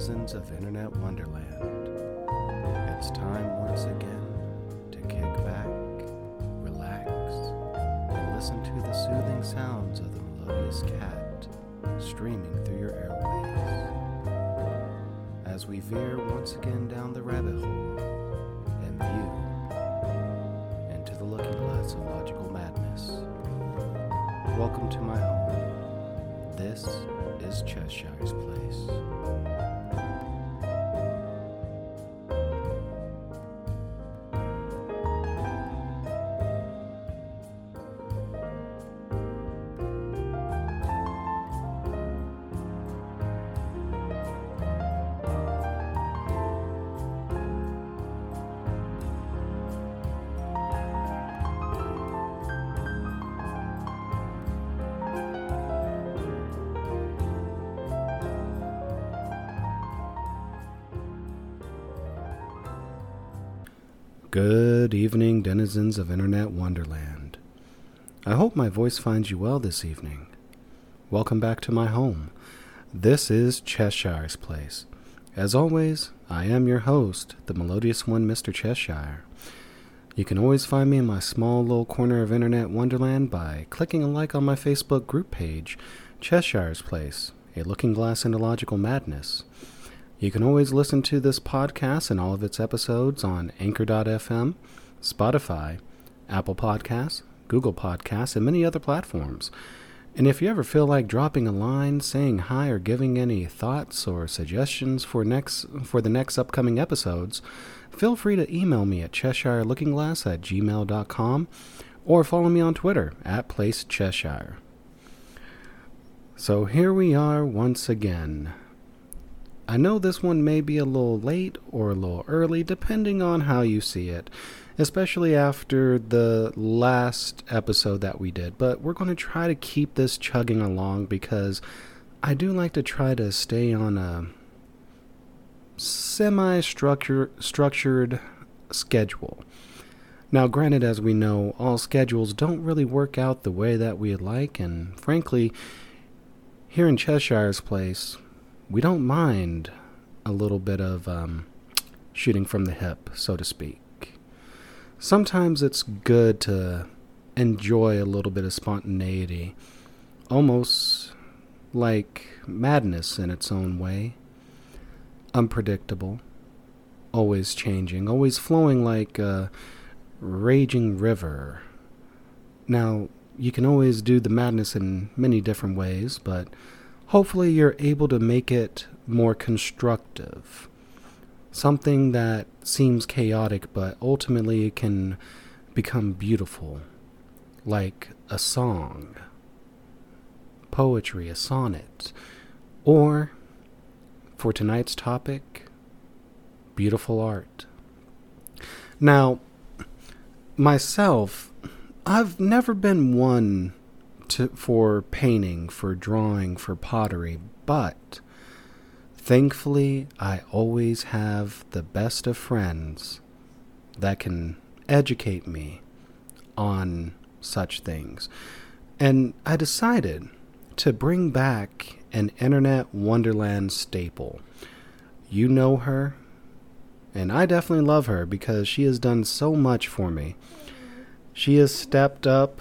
denizens of Internet Wonderland. It's time once again to kick back, relax, and listen to the soothing sounds of the melodious cat streaming through your airways. As we veer once again down the rabbit hole and view into the looking glass of logical madness. Welcome to my home. This is Cheshire's Place. Good evening, denizens of Internet Wonderland. I hope my voice finds you well this evening. Welcome back to my home. This is Cheshire's Place. As always, I am your host, the melodious one, Mr. Cheshire. You can always find me in my small little corner of Internet Wonderland by clicking a like on my Facebook group page, Cheshire's Place, a looking glass into logical madness. You can always listen to this podcast and all of its episodes on Anchor.fm, Spotify, Apple Podcasts, Google Podcasts, and many other platforms. And if you ever feel like dropping a line, saying hi, or giving any thoughts or suggestions for next for the next upcoming episodes, feel free to email me at CheshireLookingGlass at gmail.com or follow me on Twitter at Place Cheshire. So here we are once again. I know this one may be a little late or a little early, depending on how you see it, especially after the last episode that we did. But we're going to try to keep this chugging along because I do like to try to stay on a semi structured schedule. Now, granted, as we know, all schedules don't really work out the way that we'd like, and frankly, here in Cheshire's place, we don't mind a little bit of um, shooting from the hip, so to speak. Sometimes it's good to enjoy a little bit of spontaneity, almost like madness in its own way. Unpredictable, always changing, always flowing like a raging river. Now, you can always do the madness in many different ways, but hopefully you're able to make it more constructive. Something that seems chaotic, but ultimately it can become beautiful, like a song, poetry, a sonnet, or, for tonight's topic, beautiful art. Now, myself, I've never been one to, for painting, for drawing, for pottery, but thankfully, I always have the best of friends that can educate me on such things. And I decided to bring back an Internet Wonderland staple. You know her, and I definitely love her because she has done so much for me. She has stepped up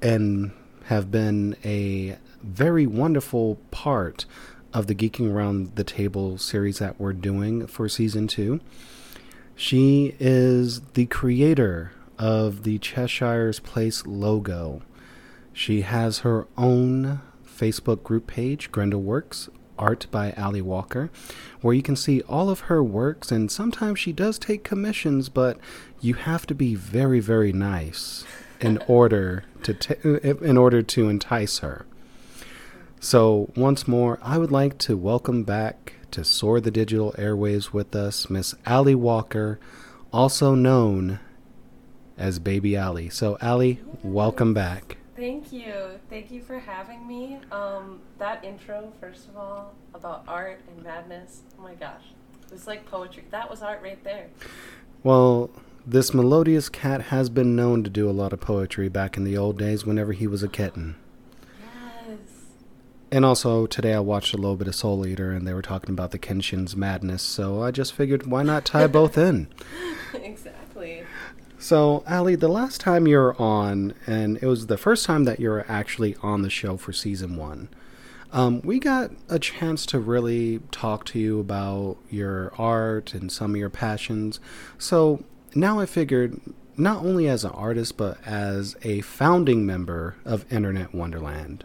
and have been a very wonderful part of the Geeking Around the Table series that we're doing for season two. She is the creator of the Cheshire's Place logo. She has her own Facebook group page, Grendel Works, art by Alli Walker, where you can see all of her works. And sometimes she does take commissions, but you have to be very, very nice in order to t- in order to entice her. So once more, I would like to welcome back to Soar the Digital Airwaves with us, Miss Alli Walker, also known as Baby Alli. So Alli, welcome back. Thank you. Thank you for having me. Um, that intro, first of all, about art and madness, oh my gosh. It was like poetry. That was art right there. Well, this melodious cat has been known to do a lot of poetry back in the old days whenever he was a kitten. And also today I watched a little bit of Soul Eater, and they were talking about the Kishin's madness. So I just figured, why not tie both in? exactly. So, Alli, the last time you were on, and it was the first time that you were actually on the show for season one, um, we got a chance to really talk to you about your art and some of your passions. So now I figured, not only as an artist, but as a founding member of Internet Wonderland,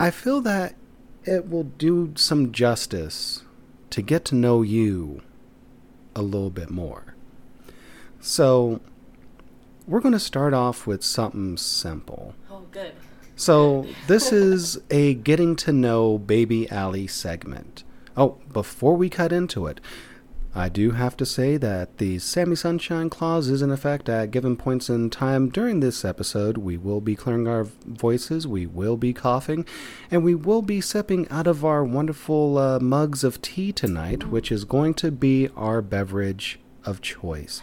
I feel that it will do some justice to get to know you a little bit more. So, we're going to start off with something simple. Oh, good. So, this is a getting to know Baby Alli segment. Oh, before we cut into it, I do have to say that the Sammy Sunshine clause is in effect at given points in time during this episode. We will be clearing our voices, we will be coughing, and we will be sipping out of our wonderful uh, mugs of tea tonight, which is going to be our beverage of choice.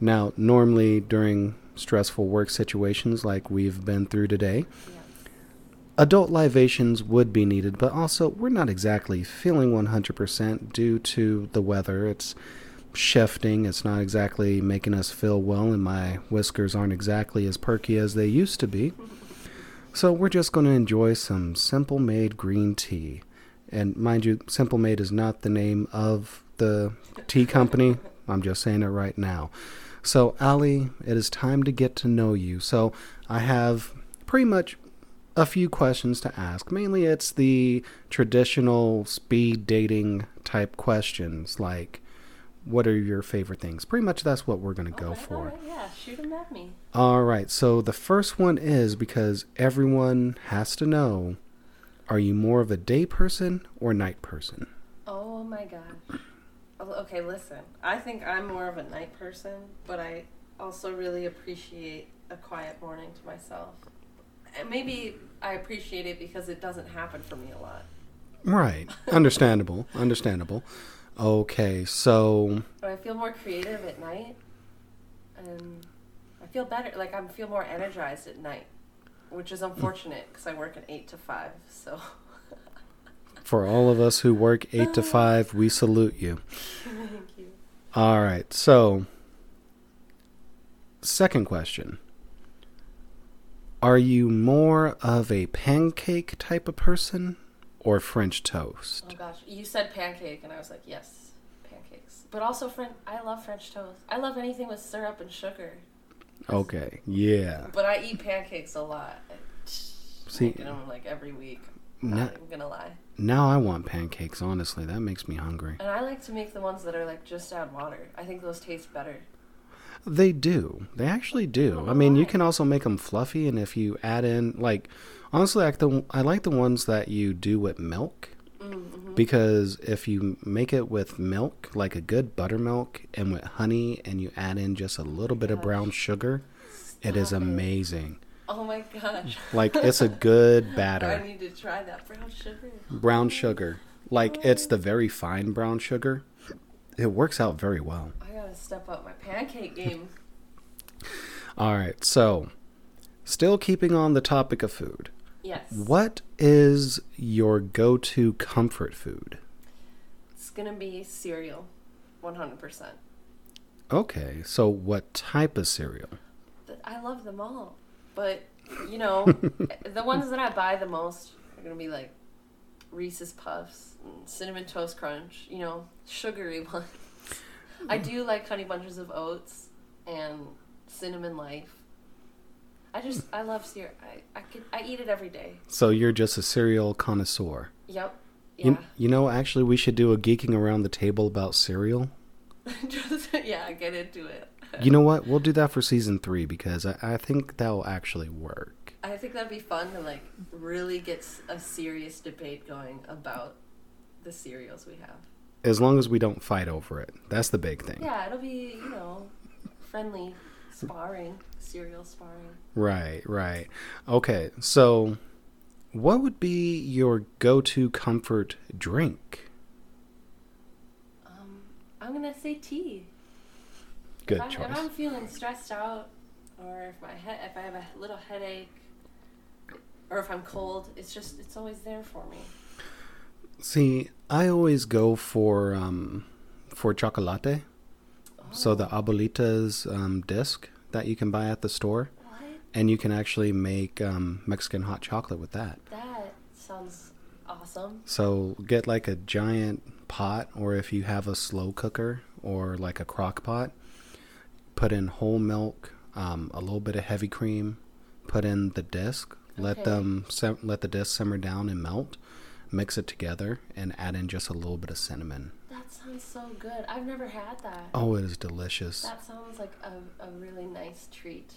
Now, normally during stressful work situations like we've been through today, Yes. Adult libations would be needed, but also we're not exactly feeling 100% due to the weather. It's shifting, it's not exactly making us feel well, and my whiskers aren't exactly as perky as they used to be. So we're just going to enjoy some Simple Made green tea. And mind you, Simple Made is not the name of the tea company. I'm just saying it right now. So, Alli, it is time to get to know you. So, I have pretty much a few questions to ask. Mainly, it's the traditional speed dating type questions like, what are your favorite things? Pretty much that's what we're going to go for. alright, yeah, shoot 'em at me. All right. So the first one is because everyone has to know are you more of a day person or night person? Oh my gosh. Okay, listen. I think I'm more of a night person, but I also really appreciate a quiet morning to myself. Maybe I appreciate it because it doesn't happen for me a lot. Right. Understandable. Understandable. Okay. So, But I feel more creative at night, and I feel better. Like I feel more energized at night, which is unfortunate mm. because I work an eight to five. So for all of us who work 8 to 5, we salute you. thank you. All right. So, second question. Are you more of a pancake type of person or French toast? Oh gosh, you said pancake, and I was like, yes, pancakes. But also French. I love French toast. I love anything with syrup and sugar. Okay. Yeah. But I eat pancakes a lot. See- Making them like every week. No- Not even gonna lie. Now I want pancakes, honestly. That makes me hungry. And I like to make the ones that are like just add water. I think those taste better. They do. They actually do. I mean, you can also make them fluffy, and if you add in like, honestly, like the I like the ones that you do with milk Mm-hmm. because if you make it with milk, like a good buttermilk, and with honey, and you add in just a little bit of brown sugar, it is Stop it. amazing. Oh my gosh. Like it's a good batter. I need to try that brown sugar. Brown sugar, like it's the very fine brown sugar. It works out very well. I gotta step up my pancake game. All right, so still keeping on the topic of food. Yes. What is your go to comfort food? It's gonna be cereal. 100%. Okay, so what type of cereal? I love them all. But, you know, the ones that I buy the most are to be like Reese's Puffs, Cinnamon Toast Crunch, you know, sugary ones. I do like Honey Bunches of Oats and Cinnamon Life. I just, I love cereal. I, I, could, I eat it every day. So you're just a cereal connoisseur. Yep. Yeah. You, you know, actually, we should do a geeking around the table about cereal. just, yeah, get into it. You know what? We'll do that for season three because I, I think that will actually work. I think that'd be fun to like really get a serious debate going about the cereals we have. As long as we don't fight over it. That's the big thing. Yeah, it'll be, you know, friendly sparring, cereal sparring. Right, right. Okay, so what would be your go to comfort drink? Um, I'm gonna say tea. Good if, I, choice. if I'm feeling stressed out, or if my head, if I have a little headache, or if I'm cold, it's just it's always there for me. See, I always go for um, for chocolate. So the Oh, abuelita's um, disc that you can buy at the store, what? and you can actually make um, Mexican hot chocolate with that. That sounds awesome. So get like a giant pot, or if you have a slow cooker or like a crock pot, put in whole milk, um, a little bit of heavy cream, put in the disc, let Okay. them let the disc simmer down and melt, mix it together, and add in just a little bit of cinnamon. That sounds so good. I've never had that. Oh, it is delicious. That sounds like a, a really nice treat.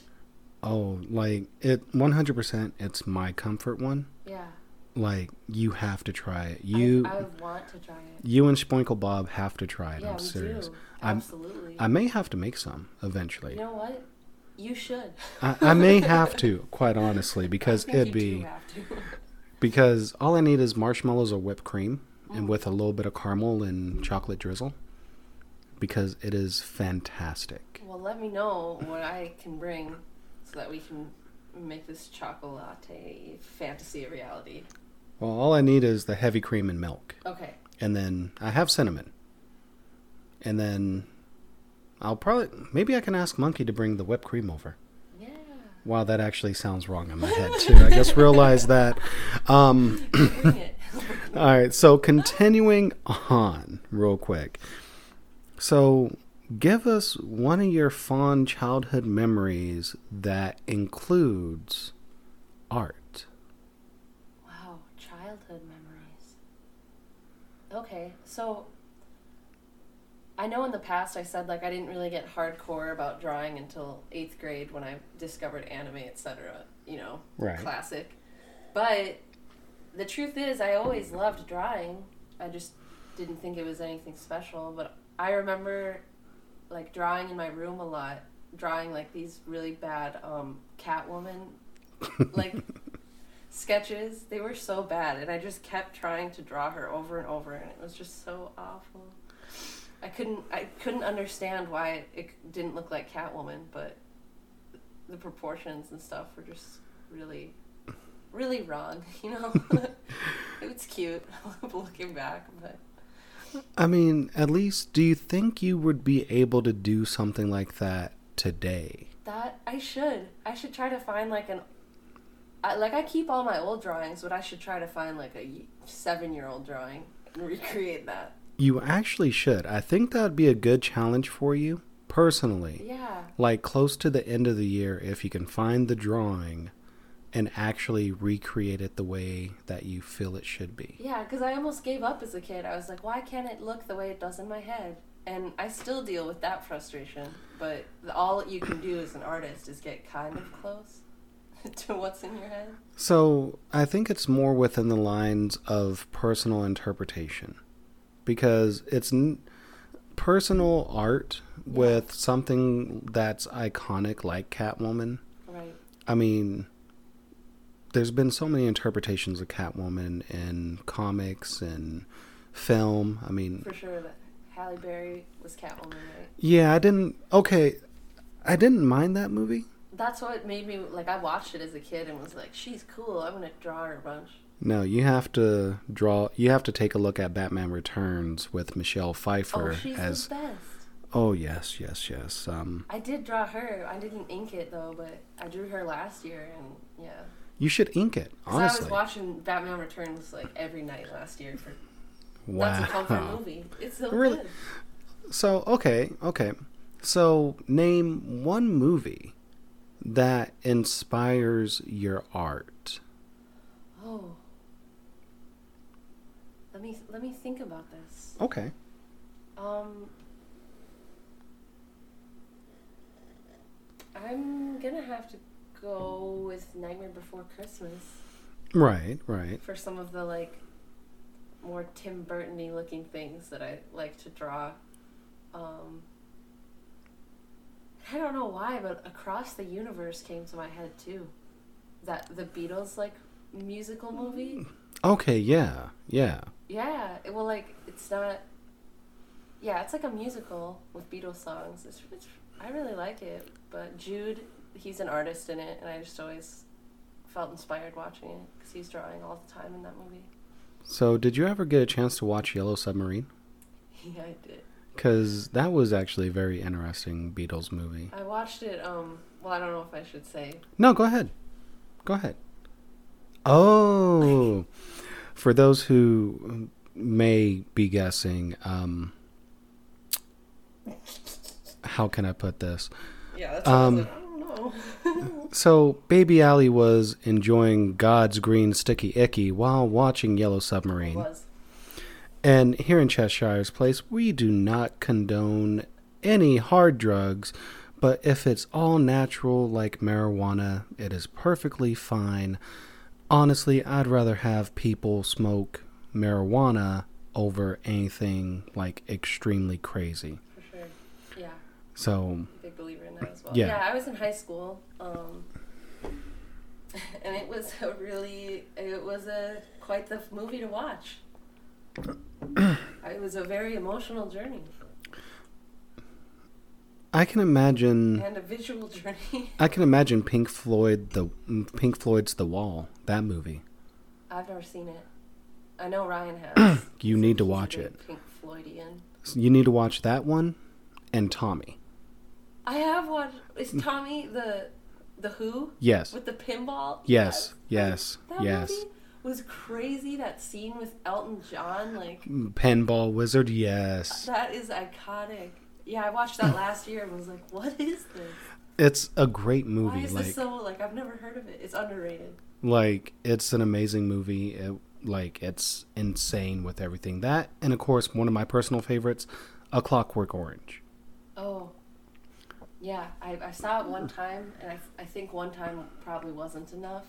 Oh, like it 100% it's my comfort one. Yeah. Like you have to try it. You I, I want to try it. you and Spoinkle Bob have to try it. yeah, I'm serious. do. Absolutely. I may have to make some eventually. you know what? You should. I, I may have to, quite honestly, because it'd be because all I need is marshmallows or whipped cream, and Mm. with a little bit of caramel and chocolate drizzle, because it is fantastic. well, let me know what I can bring so that we can make this chocolate fantasy a reality. Well, all I need is the heavy cream and milk, Okay. and then I have cinnamon, and then I'll probably maybe I can ask Monkey to bring the whipped cream over. Yeah. Wow, that actually sounds wrong in my head too. I just realized that. Um, All right, so continuing on real quick. So, give us one of your fond childhood memories that includes art. Wow, childhood memories. Okay, so I know in the past I said like I didn't really get hardcore about drawing until eighth grade when I discovered anime, etc. You know, Right. classic. But the truth is, I always loved drawing. I just didn't think it was anything special. But I remember like drawing in my room a lot, drawing like these really bad um, Catwoman like sketches. They were so bad, and I just kept trying to draw her over and over, and it was just so awful. I couldn't I couldn't understand why it didn't look like Catwoman, but the proportions and stuff were just really really wrong, you know. it's cute looking back, but I mean, at least do you think you would be able to do something like that today? that I should I should try to find like an I, like I keep all my old drawings, but I should try to find like a seven year old drawing and recreate that. You actually should. I think that would be a good challenge for you personally. Yeah. Like close to the end of the year if you can find the drawing and actually recreate it the way that you feel it should be. Yeah, because I almost gave up as a kid. I was like, why can't it look the way it does in my head? And I still deal with that frustration. But all you can do as an artist is get kind of close to what's in your head. So I think it's more within the lines of personal interpretation because it's n- personal art with something that's iconic like Catwoman. Right. I mean, there's been so many interpretations of Catwoman in comics and film. I mean, For sure that Halle Berry was Catwoman, right? yeah, I didn't. Okay, I didn't mind that movie. That's what made me, like, I watched it as a kid and was like, she's cool. I'm to draw her a bunch. No, you have to draw. You have to take a look at Batman Returns with Michelle Pfeiffer oh, she's as. the best. Oh yes, yes, yes. Um, I did draw her. I didn't ink it, though, but I drew her last year, and yeah. you should ink it. 'Cause I was watching Batman Returns, like, every night last year for wow. That's a comfort movie. It's so Really? good. So okay, okay. So name one movie that inspires your art. Oh. Let me let me think about this. Okay. Um I'm gonna have to go with Nightmare Before Christmas Right, right. for some of the like more Tim Burton-y looking things that I like to draw. Um I don't know why, but Across the Universe came to my head too. That the Beatles like musical movie. Okay, yeah, yeah. Yeah, well, like it's not. Yeah, it's like a musical with Beatles songs. It's, it's I really like it, but Jude, he's an artist in it, and I just always felt inspired watching it because he's drawing all the time in that movie. So, did you ever get a chance to watch Yellow Submarine? Yeah, I did. Because that was actually a very interesting Beatles movie. I watched it. Um, well, I don't know if I should say. No, go ahead. Go ahead. Oh, for those who may be guessing, um, how can I put this? Yeah, that's Um, I, was like, I don't know. So, Baby Alli was enjoying God's green sticky icky while watching Yellow Submarine. was. And here in Cheshire's Place, we do not condone any hard drugs, but if it's all natural like marijuana, it is perfectly fine. Honestly, I'd rather have people smoke marijuana over anything like extremely crazy. For sure. Yeah, So, big believer in that as well. Yeah. Yeah, I was in high school, um, and it was a really, it was a quite the movie to watch. it was a very emotional journey I can imagine and a visual journey. I can imagine Pink Floyd the Pink Floyd's The Wall, that movie. I've never seen it. I know Ryan has. You need to watch it. Pink Floydian. You need to watch that one and Tommy. I have watched. Is mm. Tommy the the Who Yes. with the pinball? Yes. Yes. That Yes. movie was crazy. That scene with Elton John, like mm, Pinball Wizard, yes. that is iconic. Yeah, I watched that last year and was like, "What is this? It's a great Why movie. is Like this so like I've never heard of it? It's underrated." like it's an amazing movie. It, like it's insane with everything. That and of course one of my personal favorites, A Clockwork Orange. Oh, yeah. I, I saw it one time, and I, I think one time probably wasn't enough.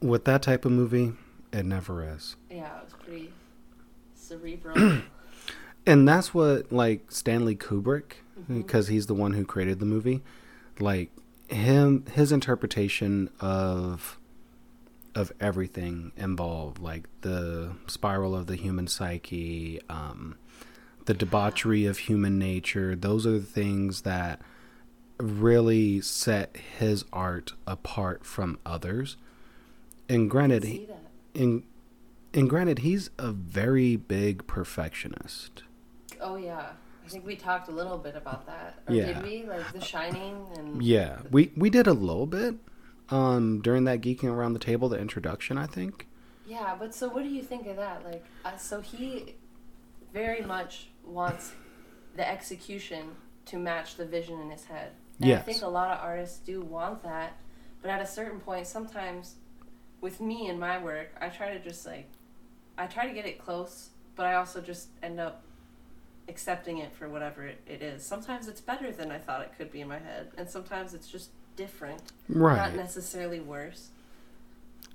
With that type of movie, it never is. Yeah, it was pretty cerebral. and that's what like Stanley Kubrick Mhm. because he's the one who created the movie like him his interpretation of of everything involved like the spiral of the human psyche um the debauchery of human nature those are the things that really set his art apart from others and granted and and granted he's a very big perfectionist Oh yeah, I think we talked a little bit about that. Or Yeah. did we? Like The Shining and Yeah, we we did a little bit um during that geeking around the table, the introduction, I think. Yeah, but so what do you think of that? Like, uh, so he very much wants the execution to match the vision in his head. And Yes. I think a lot of artists do want that, but at a certain point, sometimes with me and my work, I try to just like, I try to get it close, but I also just end up accepting it for whatever it, it is. Sometimes it's better than I thought it could be in my head, and sometimes it's just different, right. not necessarily worse.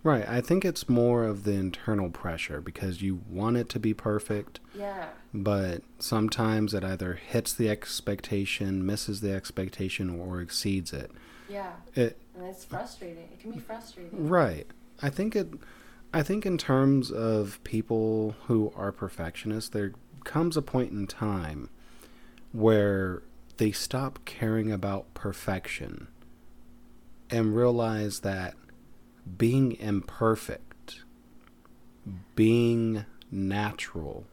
Right. I think it's more of the internal pressure because you want it to be perfect, Yeah. but sometimes it either hits the expectation, misses the expectation or exceeds it. Yeah. It And it's frustrating. It can be frustrating. Right. I think it I think in terms of people who are perfectionists, there comes a point in time where they stop caring about perfection and realize that being imperfect, being natural,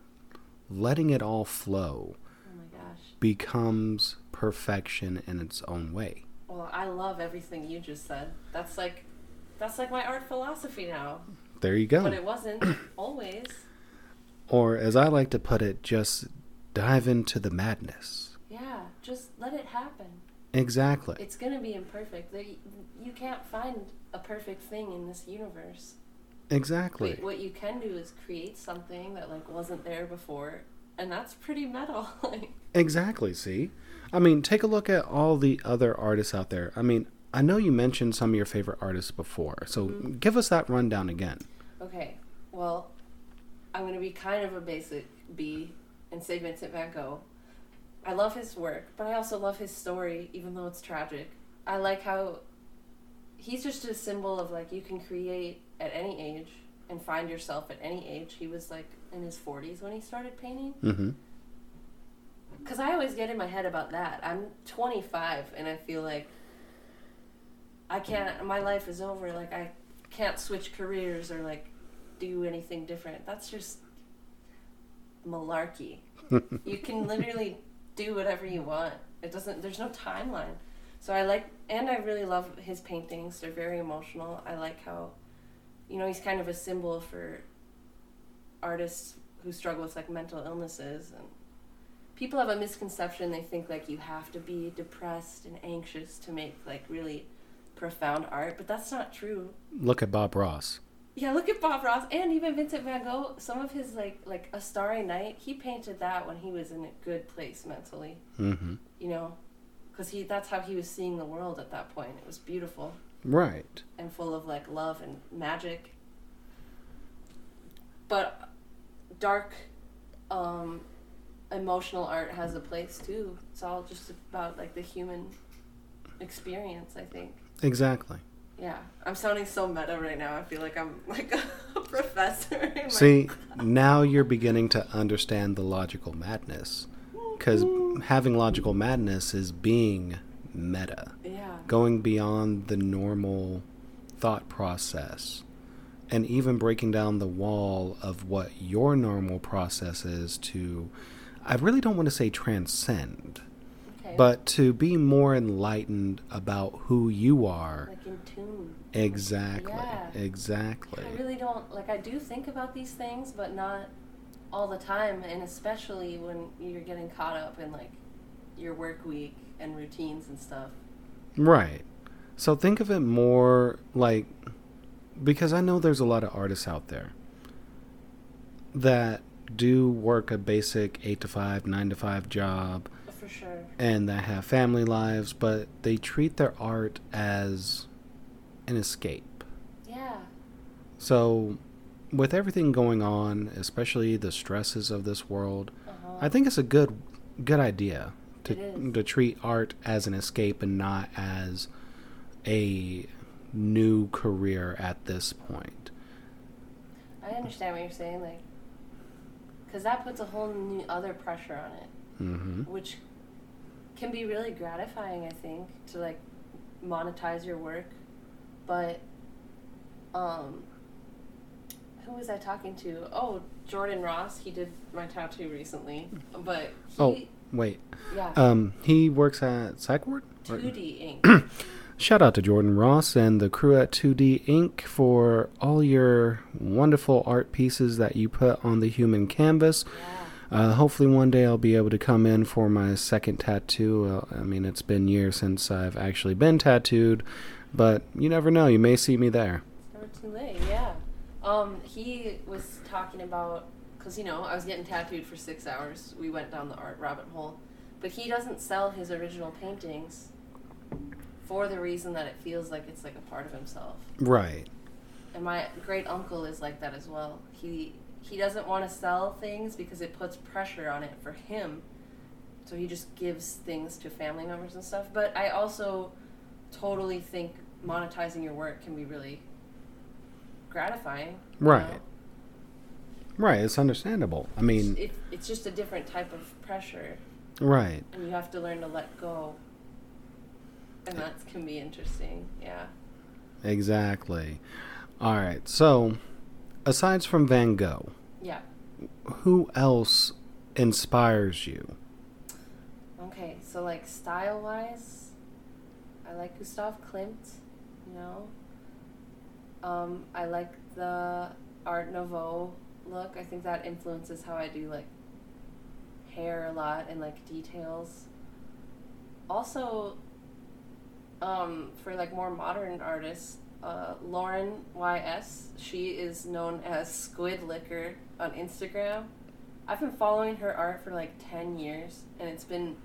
letting it all flow Oh my gosh. becomes perfection in its own way. Well, I love everything you just said. That's like that's like my art philosophy now. There you go. But it wasn't always. Or, as I like to put it, just dive into the madness. Yeah, just let it happen. Exactly. It's going to be imperfect. You can't find a perfect thing in this universe. Exactly. What you can do is create something that like wasn't there before, and that's pretty metal. like Exactly. See? I mean, take a look at all the other artists out there. I mean, I know you mentioned some of your favorite artists before, so Mhm. give us that rundown again. Okay, well, I'm going to be kind of a basic B and say Vincent van Gogh. I love his work, but I also love his story, even though it's tragic. I like how he's just a symbol of like you can create at any age and find yourself at any age. He was like in his 40s when he started painting. Mm-hmm. Because I always get in my head about that. I'm 25 and I feel like I can't. My life is over. Like I can't switch careers or like do anything different. That's just malarkey. you can literally do whatever you want. It doesn't. There's no timeline. So I like, and I really love his paintings. They're very emotional. I like how, you know, he's kind of a symbol for artists who struggle with like mental illnesses and people have a misconception they think like you have to be depressed and anxious to make like really profound art but that's not true Look at Bob Ross. Yeah look at bob ross and even vincent van gogh some of his like like a starry night he painted that when he was in a good place mentally Mm-hmm. you know because he that's how he was seeing the world at that point it was beautiful Right. and full of like love and magic. But dark, um, emotional art has a place too. It's all just about like the human experience, I think. Exactly. Yeah, I'm sounding so meta right now. I feel like I'm like a professor. See, now you're beginning to understand the logical madness. Because mm-hmm. having logical madness is being meta, yeah, going beyond the normal thought process, and even breaking down the wall of what your normal process is to, I really don't want to say transcend, okay. but to be more enlightened about who you are. like in tune. Exactly. Yeah. Exactly. I really don't like. I do think about these things, but not all the time, and especially when you're getting caught up in like your work week and routines and stuff. Right. So think of it more like because I know there's a lot of artists out there that do work a basic 8 to 5, 9 to 5 job sure. and that have family lives, but they treat their art as an escape. Yeah. So with everything going on, especially the stresses of this world, Uh-huh. I think it's a good good idea to to treat art as an escape and not as a new career at this point. I understand what you're saying, like, because that puts a whole new other pressure on it, hmm which can be really gratifying. I think to like monetize your work, but um, who was I talking to? Oh, Jordan Ross. He did my tattoo recently, but he, Oh, wait. yeah, Um, he works at Psych Ward? 2D Inc. Shout out to Jordan Ross and the crew at 2D Inc. for all your wonderful art pieces that you put on the human canvas. yeah. Uh, hopefully, one day I'll be able to come in for my second tattoo. Uh, I mean, it's been years since I've actually been tattooed, but you never know. You may see me there. It's never too late, yeah. Um, he was talking about because you know I was getting tattooed for six hours. We went down the art rabbit hole, but he doesn't sell his original paintings for the reason that it feels like it's like a part of himself. Right. And my great uncle is like that as well. He he doesn't want to sell things because it puts pressure on it for him. So he just gives things to family members and stuff. But I also totally think monetizing your work can be really gratifying. Right. know? Right. It's understandable. I mean, it, it's just a different type of pressure, right. and you have to learn to let go. And that can be interesting. Yeah. Exactly. All right. So, aside from Van Gogh, Yeah. who else inspires you? Okay, so like style wise, I like Gustav Klimt, you know. Um, I like the Art Nouveau look. I think that influences how I do like hair a lot and like details. Also, um, for like more modern artists, uh, Lauren Y.S., she is known as Squid Licker on Instagram. I've been following her art for like 10 years, and it's been.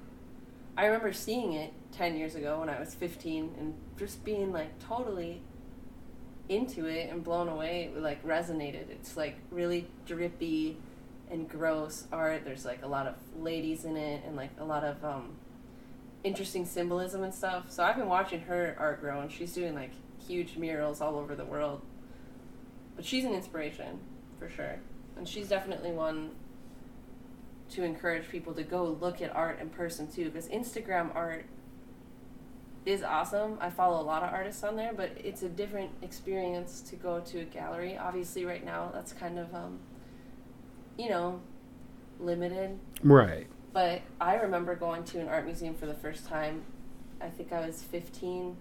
I remember seeing it 10 years ago when I was 15 and just being like totally into it and blown away. It like resonated. It's like really drippy and gross art. There's like a lot of ladies in it and like a lot of um, interesting symbolism and stuff. So I've been watching her art grow, and she's doing like huge murals all over the world. But she's an inspiration for sure, and she's definitely one to encourage people to go look at art in person too, because Instagram art is awesome. I follow a lot of artists on there, but it's a different experience to go to a gallery. Obviously, right now that's kind of, um, you know, limited. Right. But I remember going to an art museum for the first time. I think I was 15.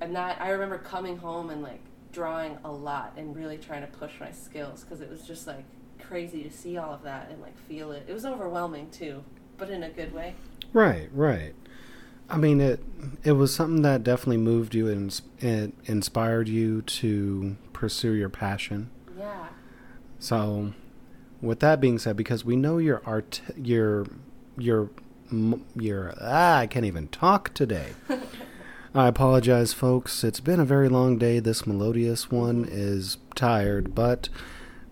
And that, I remember coming home and like drawing a lot and really trying to push my skills because it was just like crazy to see all of that and like feel it. It was overwhelming too, but in a good way. Right, right. I mean, it it was something that definitely moved you and it inspired you to pursue your passion. Yeah. So, with that being said, because we know your art, your your your ah, I can't even talk today. I apologize, folks. It's been a very long day. This melodious one is tired, but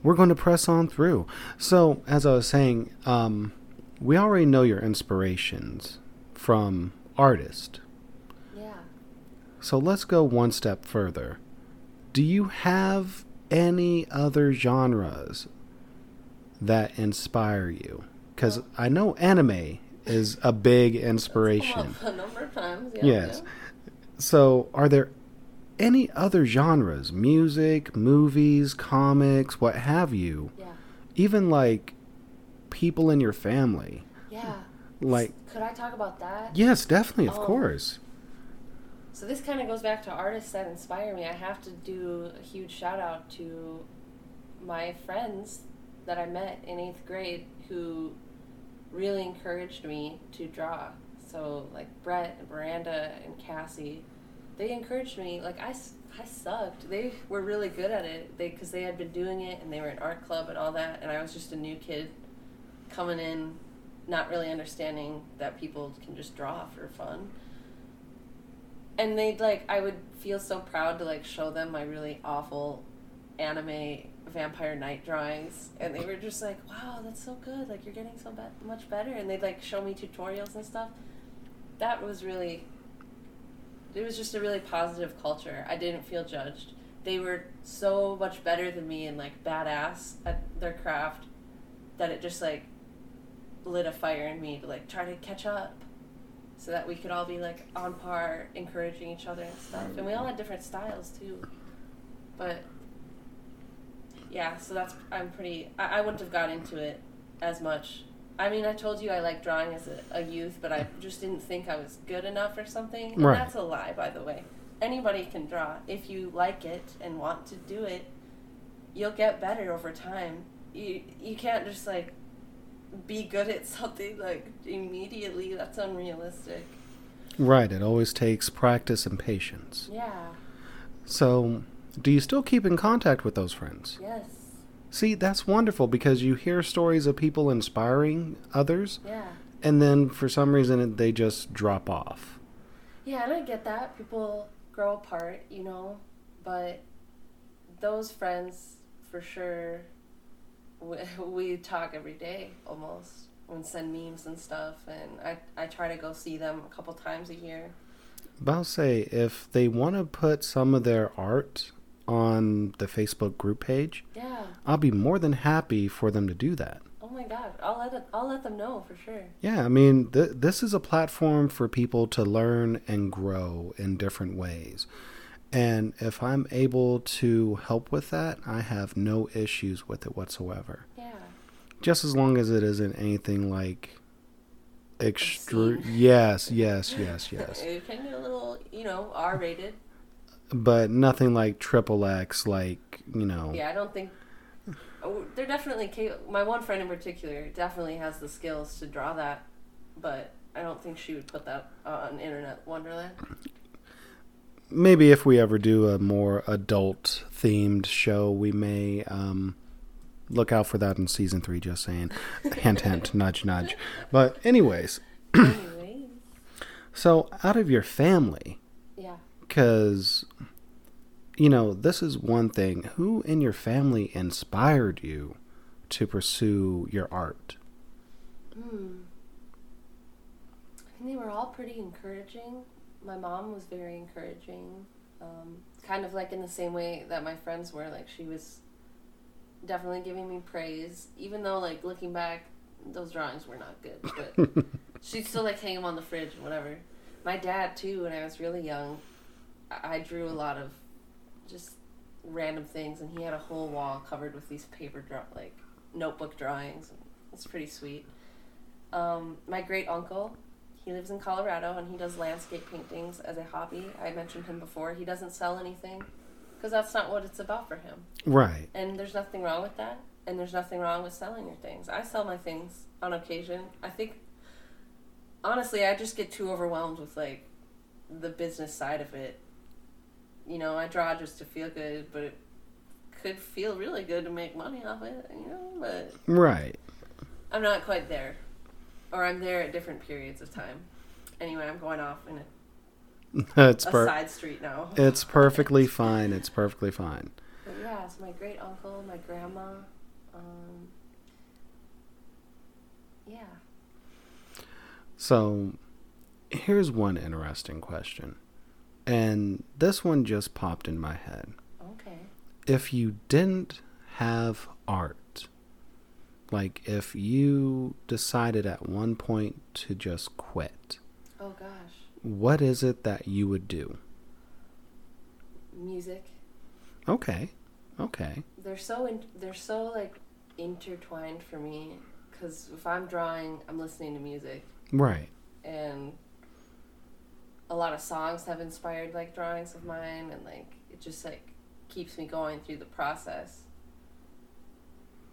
we're going to press on through. So, as I was saying, um, we already know your inspirations from artist. Yeah. So let's go one step further. Do you have any other genres that inspire you? Because I know anime is a big inspiration. a number of times. Yeah, yes. yeah. So, are there any other genres? Music, movies, comics, what have you? Yeah. Even like people in your family. Yeah. Like, could I talk about that? yes, definitely, of Oh. course. So this kind of goes back to artists that inspire me. I have to do a huge shout out to my friends that I met in eighth grade who really encouraged me to draw. So like Brett and Miranda and Cassie, they encouraged me. Like I, I sucked. They were really good at it. They because they had been doing it and they were in art club and all that, and I was just a new kid coming in, not really understanding that people can just draw for fun and they'd like i would feel so proud to like show them my really awful anime Vampire Knight drawings and they were just like wow that's so good like you're getting so be- much better and they'd like show me tutorials and stuff that was really it was just a really positive culture i didn't feel judged they were so much better than me and like badass at their craft that it just like lit a fire in me to like try to catch up so that we could all be like on par, encouraging each other and stuff. And we all had different styles too. But yeah, so that's I'm pretty. I, I wouldn't have got into it as much. I mean, I told you I liked drawing as a, a youth, but I just didn't think I was good enough or something. And Right. that's a lie, by the way. Anybody can draw if you like it and want to do it. You'll get better over time. You you can't just like be good at something like immediately. That's unrealistic. Right, it always takes practice and patience. Yeah. So, do you still keep in contact with those friends? Yes. See, that's wonderful because you hear stories of people inspiring others, Yeah. and then for some reason they just drop off. Yeah, and I get that. People grow apart, you know, but those friends, for sure, we, we talk every day almost and send memes and stuff. And I, I try to go see them a couple times a year. But I'll say if they want to put some of their art on the Facebook group page, Yeah. I'll be more than happy for them to do that. Oh my God. I'll let it, I'll let them know for sure. Yeah, I mean, th- this is a platform for people to learn and grow in different ways. And if I'm able to help with that, I have no issues with it whatsoever. Yeah. Just as long as it isn't anything like extreme. Yes, yes, yes, yes. It can get a little, you know, R rated. But nothing like triple X, like, you know. Yeah, I don't think. Oh, they're definitely my one friend in particular definitely has the skills to draw that, but I don't think she would put that on Internet Wonderland. maybe if we ever do a more adult themed show, we may um, look out for that in season three. Just saying, hint, hint, nudge, nudge. But anyways, Anyways, so out of your family. Because you know this is one thing. Who in your family inspired you to pursue your art? Hmm. I think they were all pretty encouraging. My mom was very encouraging. Um, kind of like in the same way that my friends were. Like she was definitely giving me praise, even though like looking back, those drawings were not good. But she'd still like hang them on the fridge and whatever. My dad too. When I was really young, I drew a lot of just random things, and he had a whole wall covered with these paper draw like notebook drawings. It's pretty sweet. Um, my great uncle, he lives in Colorado, and he does landscape paintings as a hobby. I mentioned him before. He doesn't sell anything because that's not what it's about for him. Right. And there's nothing wrong with that. And there's nothing wrong with selling your things. I sell my things on occasion. I think, honestly, I just get too overwhelmed with like the business side of it. You know, I draw just to feel good, but it could feel really good to make money off it. You know, but Right. I'm not quite there, or I'm there at different periods of time. Anyway, I'm going off in a, it's a per- side street now. it's perfectly fine. It's perfectly fine. But yeah, it's my great uncle, my grandma. Um, yeah. So, here's one interesting question. And this one just popped in my head. Okay. If you didn't have art, like if you decided at one point to just quit, Oh gosh. what is it that you would do? Music. Okay. Okay. They're so in, they're so like intertwined for me because if I'm drawing, I'm listening to music, Right. and a lot of songs have inspired like drawings of mine, and like it just like keeps me going through the process.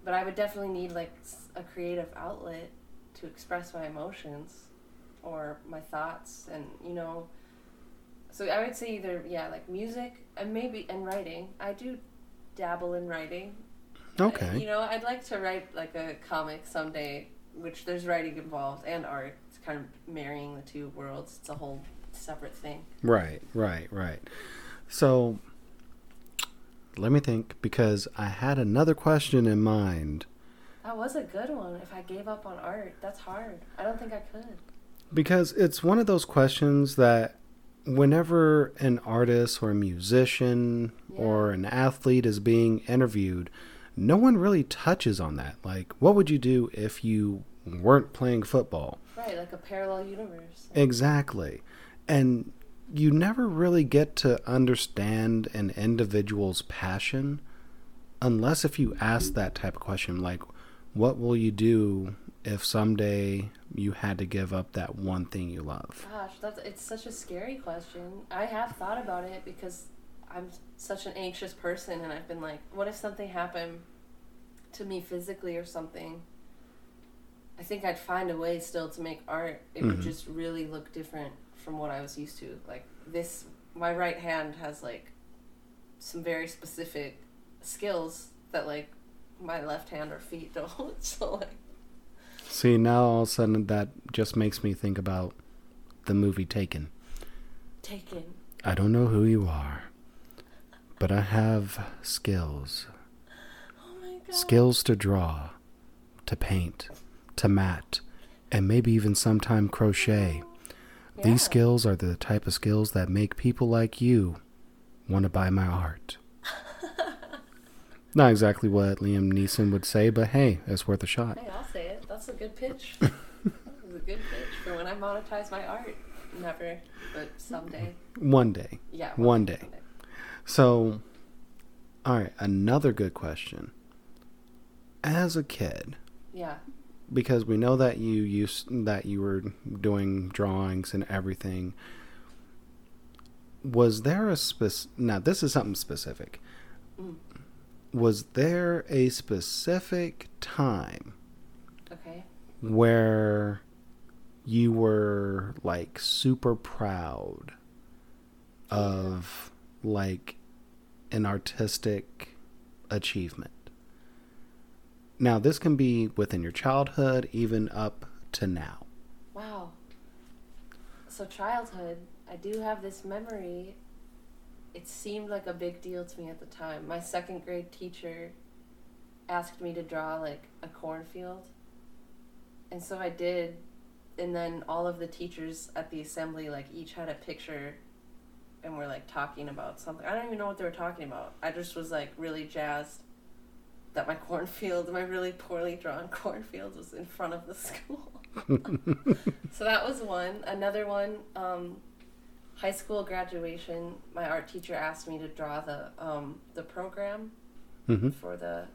But I would definitely need like a creative outlet to express my emotions or my thoughts, and you know. So I would say either yeah, like music and maybe and writing. I do dabble in writing. Okay. You know, I'd like to write like a comic someday, which there's writing involved and art. It's kind of marrying the two worlds. It's a whole separate thing. Right, right, right. So let me think because I had another question in mind That was a good one. If I gave up on art, that's hard. I don't think I could. because it's one of those questions that whenever an artist or a musician or an athlete is being interviewed, no one really touches on that. Like, what would you do if you weren't playing football? Right, like a parallel universe. Exactly. And you never really get to understand an individual's passion unless if you ask that type of question like what will you do if someday you had to give up that one thing you love? Gosh, that's it's such a scary question. I have thought about it because I'm such an anxious person, and I've been like, what if something happened to me physically or something? I think I'd find a way still to make art. It would Mhm. just really look different from what I was used to. Like this, my right hand has like some very specific skills that like my left hand or feet don't. so like, See, now all of a sudden that just makes me think about the movie Taken. taken. I don't know who you are, but I have skills. Oh my god. skills to draw, to paint, to mat, and maybe even sometime crochet. Yeah. These skills are the type of skills that make people like you want to buy my art. Not exactly what Liam Neeson would say, but hey, it's worth a shot. Hey, I'll say it. That's a good pitch. that was a good pitch for when I monetize my art. Never, but someday. One day. Yeah. One day. So, all right, another good question. As a kid, Yeah. Because we know that you used that you were doing drawings and everything was there a spec now this is something specific Mm. was there a specific time Okay. where you were like super proud of like an artistic achievement. Now, this can be within your childhood, even up to now. Wow. So childhood, I do have this memory. It seemed like a big deal to me at the time. My second grade teacher asked me to draw like a cornfield. And so I did. And then all of the teachers at the assembly like each had a picture and were like talking about something. I don't even know what they were talking about. I just was like really jazzed that my cornfield, my really poorly drawn cornfield was in front of the school. so that was one. Another one, um, high school graduation. My art teacher asked me to draw the um, the program hmm for the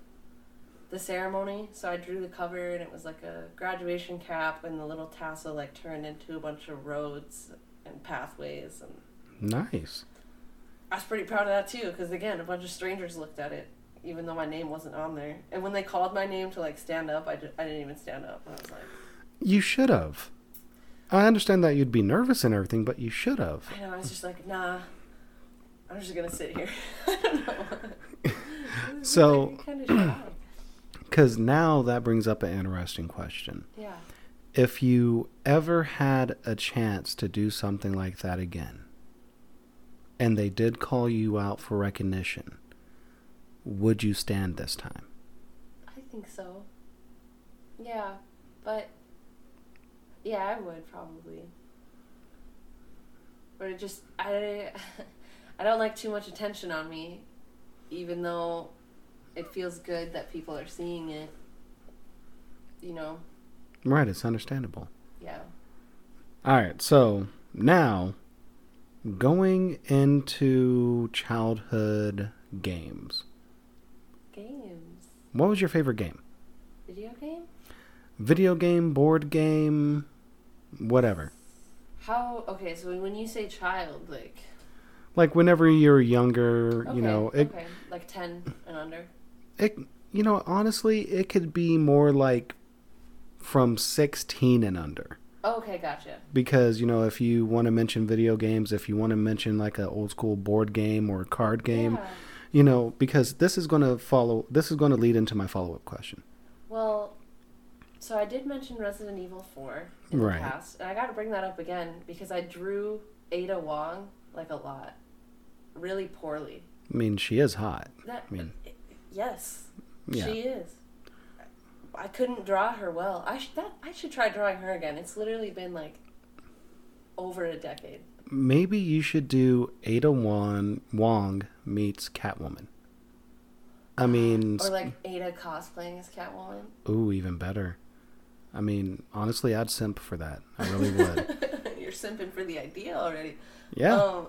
the ceremony. So I drew the cover, and it was like a graduation cap, and the little tassel like turned into a bunch of roads and pathways, and Nice. I was pretty proud of that too. Because again, a bunch of strangers looked at it, even though my name wasn't on there. And when they called my name to like stand up, I, di- I didn't even stand up. I was like, You should have. I understand that you'd be nervous and everything, but you should have. I know. I was just like, nah. I'm just gonna sit here. I don't know. So- kind of. Because now that brings up an interesting question. Yeah. If you ever had a chance to do something like that again, and they did call you out for recognition, would you stand this time? I think so. Yeah, but yeah, I would probably. But it just I I don't like too much attention on me, even though it feels good that people are seeing it. You know, Right, it's understandable. yeah. All right, so now going into childhood games. Games, What was your favorite game? video game. Video game, board game, whatever. How okay? So when you say child, like Like whenever you're younger, okay, you know, it okay, like ten and under. it you know, honestly, it could be more like from 16 and under. Oh, okay, gotcha. Because, you know, if you want to mention video games, if you want to mention like an old school board game or a card game, Yeah. You know, because this is going to follow this is going to lead into my follow-up question. Well, so I did mention Resident Evil 4 in Right. the past, and I got to bring that up again because I drew Ada Wong like a lot, really poorly. I mean, she is hot. That I mean- yes, Yeah. she is. I couldn't draw her well. I should that I should try drawing her again. It's literally been like over a decade. Maybe you should do Ada Wong, Wong meets Catwoman. I mean, Or like Ada cosplaying as Catwoman. ooh, even better. I mean, honestly, I'd simp for that. I really would. You're simping for the idea already. Yeah, Um,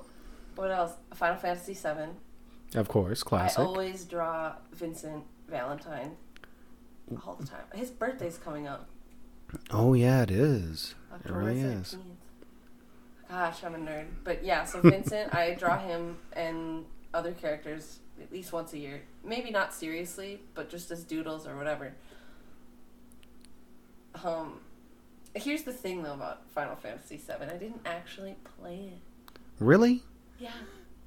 what else? Final Fantasy VII. of course, classic. I always draw Vincent Valentine all the time. His birthday's coming up, Oh yeah, it is. October really thirteenth. is. Gosh, I'm a nerd. But yeah, so Vincent, I draw him and other characters at least once a year. Maybe not seriously, but just as doodles or whatever. Um, here's the thing though about Final Fantasy VII. I didn't actually play it. Really? Yeah,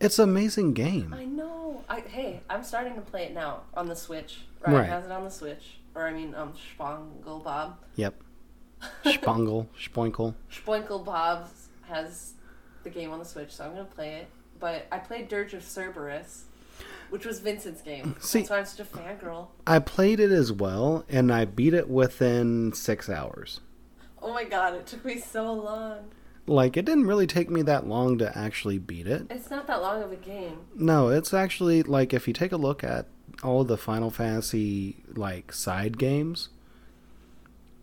It's an amazing game. I know. I hey, I'm starting to play it now on the Switch. Ryan Right. has it on the Switch, or I mean, um, Spangle Bob. Yep. Spangle, Spoinkle. Spoinkle Bob has the game on the Switch, so I'm gonna play it. But I played Dirge of Cerberus, which was Vincent's game. See- That's why I'm such a fangirl. I played it as well, and I beat it within six hours. Oh my god, it took me so long. Like, it didn't really take me that long to actually beat it. It's not that long of a game. No, it's actually like if you take a look at all the Final Fantasy like side games,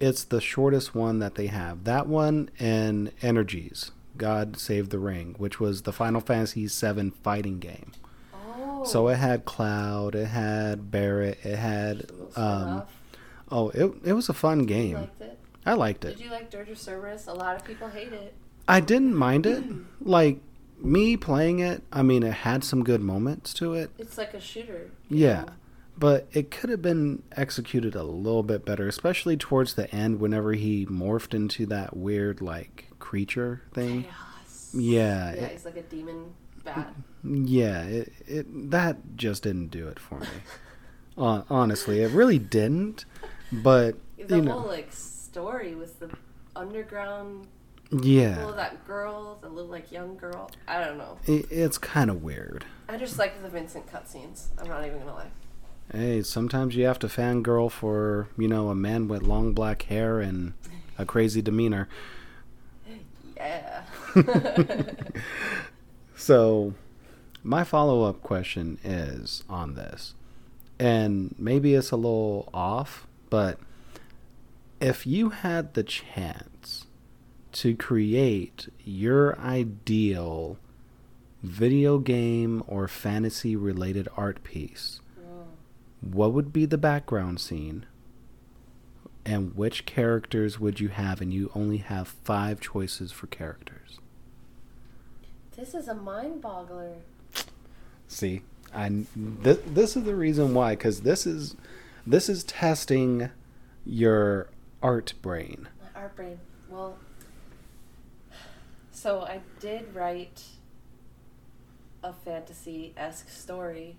it's the shortest one that they have. That one and Ehrgeiz, God Save the Ring, which was the Final Fantasy VII fighting game. Oh. So it had Cloud, it had Barret, it had um oh, it it was a fun You game. liked it? I liked it. Did you like Dirge of Cerberus? A lot of people hate it. I didn't mind it. Like me playing it, I mean it had some good moments to it. It's like a shooter. Yeah. know? But it could have been executed a little bit better, especially towards the end whenever he morphed into that weird like creature thing. Chaos. Yeah, Yeah, it- he's like a demon bat. Yeah, it, it that just didn't do it for me. Hon- honestly, it really didn't. But The you whole know, like story with the underground yeah, little that girl, the little like young girl. I don't know. it, it's kind of weird. I just like the Vincent cutscenes. I'm not even gonna lie. Hey, sometimes you have to fangirl for you know a man with long black hair and a crazy demeanor. Yeah. So, my follow up question is on this, and maybe it's a little off, but if you had the chance to create your ideal video game or fantasy related art piece. What would be the background scene? And which characters would you have? And you only have five choices for characters. This is a mind boggler. See, I th- this is the reason why, because this is this is testing your art brain. My art brain. Well, so I did write a fantasy esque story.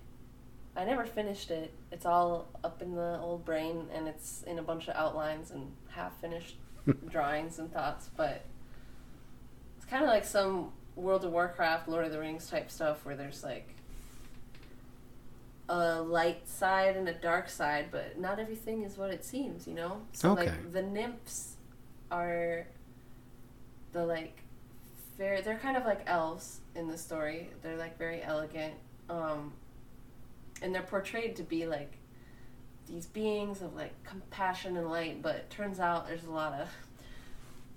I never finished it. It's all up in the old brain and it's in a bunch of outlines and half finished drawings and thoughts, but it's kind of like some World of Warcraft, Lord of the Rings type stuff where there's like a light side and a dark side, but not everything is what it seems, you know? So Okay. like the nymphs are the like very they're kind of like elves in the story. They're like very elegant. Um and they're portrayed to be like these beings of like compassion and light, but it turns out there's a lot of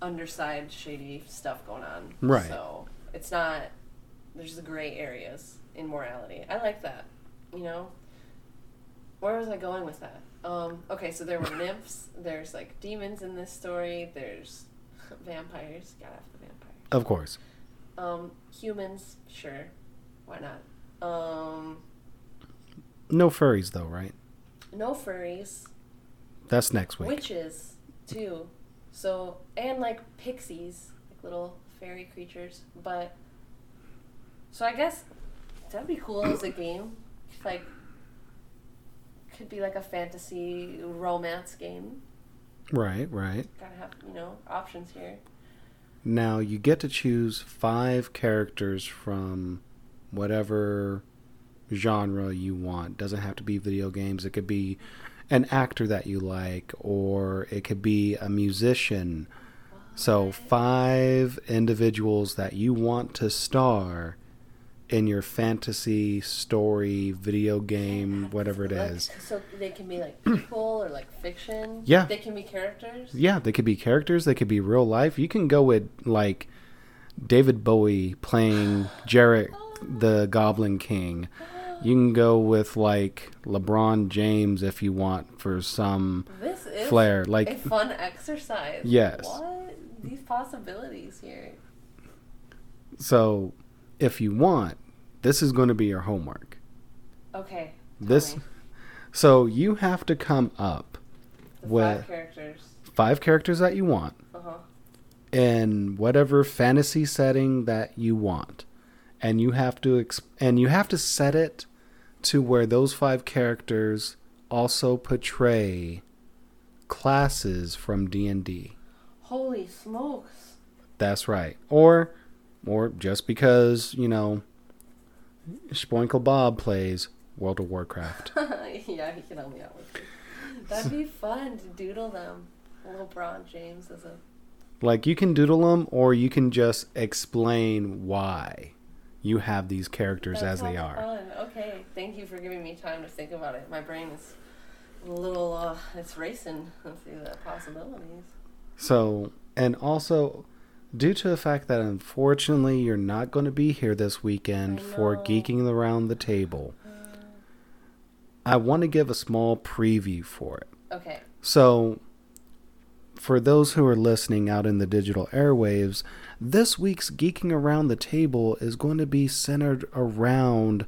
underside shady stuff going on. Right. So it's not there's the gray areas in morality. I like that. You know? Where was I going with that? Um, okay, so there were nymphs, there's like demons in this story, there's vampires, gotta have the vampires. Of course. Um, humans, sure. Why not? Um, No furries though, right? no furries. That's next week. Witches, too. So, and like pixies, like little fairy creatures. But, so I guess that'd be cool as a game. Like, could be like a fantasy romance game. Right, right. Gotta have, you know, options here. Now you get to choose five characters from whatever genre you want. It Doesn't have to be video games. It could be an actor that you like, or it could be a musician. So five individuals that you want to star in your fantasy story, video game, whatever it is. So they can be like people or like fiction. Yeah. They can be characters. Yeah, they could be characters. They could be real life. You can go with like David Bowie playing Jareth the Goblin King. Oh, You can go with like LeBron James if you want for some This is flair. a Like fun exercise. Yes. What? These possibilities here. so, if you want, this is going to be your homework. Okay. This me. so you have to come up the with- five characters. five characters that you want Uh huh. in whatever fantasy setting that you want and you have to ex- and you have to set it to where those five characters also portray classes from D&D. Holy smokes! That's right. Or or just because, you know, Spoinkle Bob plays World of Warcraft. yeah, he can help me out with it. That'd be fun to doodle them. LeBron James as a. like you can doodle them or you can just explain why you have these characters as they are. Fun. Okay, thank you for giving me time to think about it. My brain is a little. Uh, it's racing. Let's see the possibilities. So, and also, due to the fact that unfortunately you're not going to be here this weekend for. Geeking Around the Table, I want to give a small preview for it. Okay. So, for those who are listening out in the digital airwaves, this week's Geeking Around the Table is going to be centered around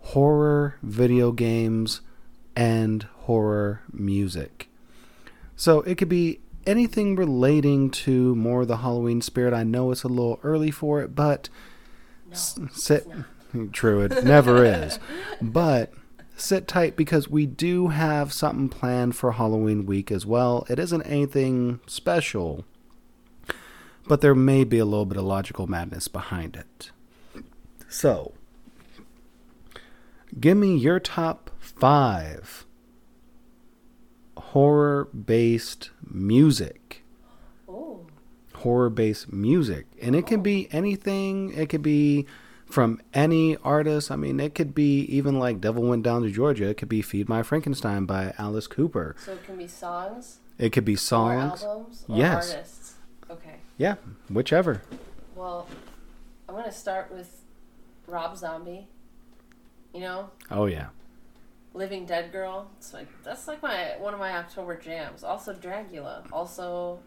horror video games and horror music. So, it could be anything relating to more of the Halloween spirit. I know it's a little early for it, but No. sit. True, it never is. But sit tight because we do have something planned for Halloween week as well. It isn't anything special, but there may be a little bit of logical madness behind it. So, give me your top five horror based music Oh. horror based music. And it can be anything. It could be from any artist. I mean, it could be even like Devil Went Down to Georgia. It could be Feed My Frankenstein by Alice Cooper. So it can be songs. It could be songs. Or albums? Or Yes. artists? Okay. Yeah, whichever. Well, I'm gonna start with Rob Zombie. You know, Oh yeah. Living Dead Girl. It's like that's like my one of my October jams. Also Dragula. Also,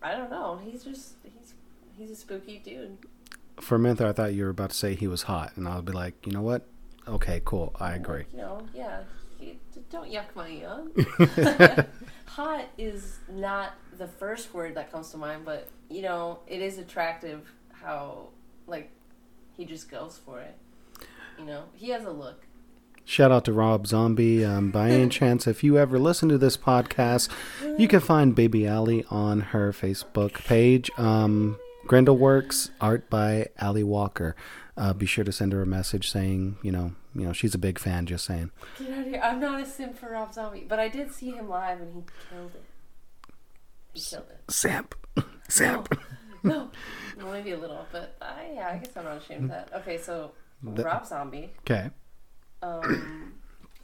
I don't know. He's just he's he's a spooky dude. For a minute there, I thought you were about to say he was hot, and I'll be like, you know what? Okay, cool. I agree. You know, yeah. He, don't yuck my yum. Hot is not the first word that comes to mind, but you know, it is attractive how like he just goes for it. You know, he has a look. Shout out to Rob Zombie. Um, by any chance, if you ever listen to this podcast, you can find Baby Alli on her Facebook page. Um, Grendel Works, art by Alli Walker. Uh, be sure to send her a message saying, you know, you know, she's a big fan. Just saying. Get out of here! I'm not a simp for Rob Zombie, but I did see him live and he killed it. He killed it. Samp, Samp. No, well, maybe a little, but I, yeah, I guess I'm not ashamed of that. Okay, so The- Rob Zombie, Okay. um,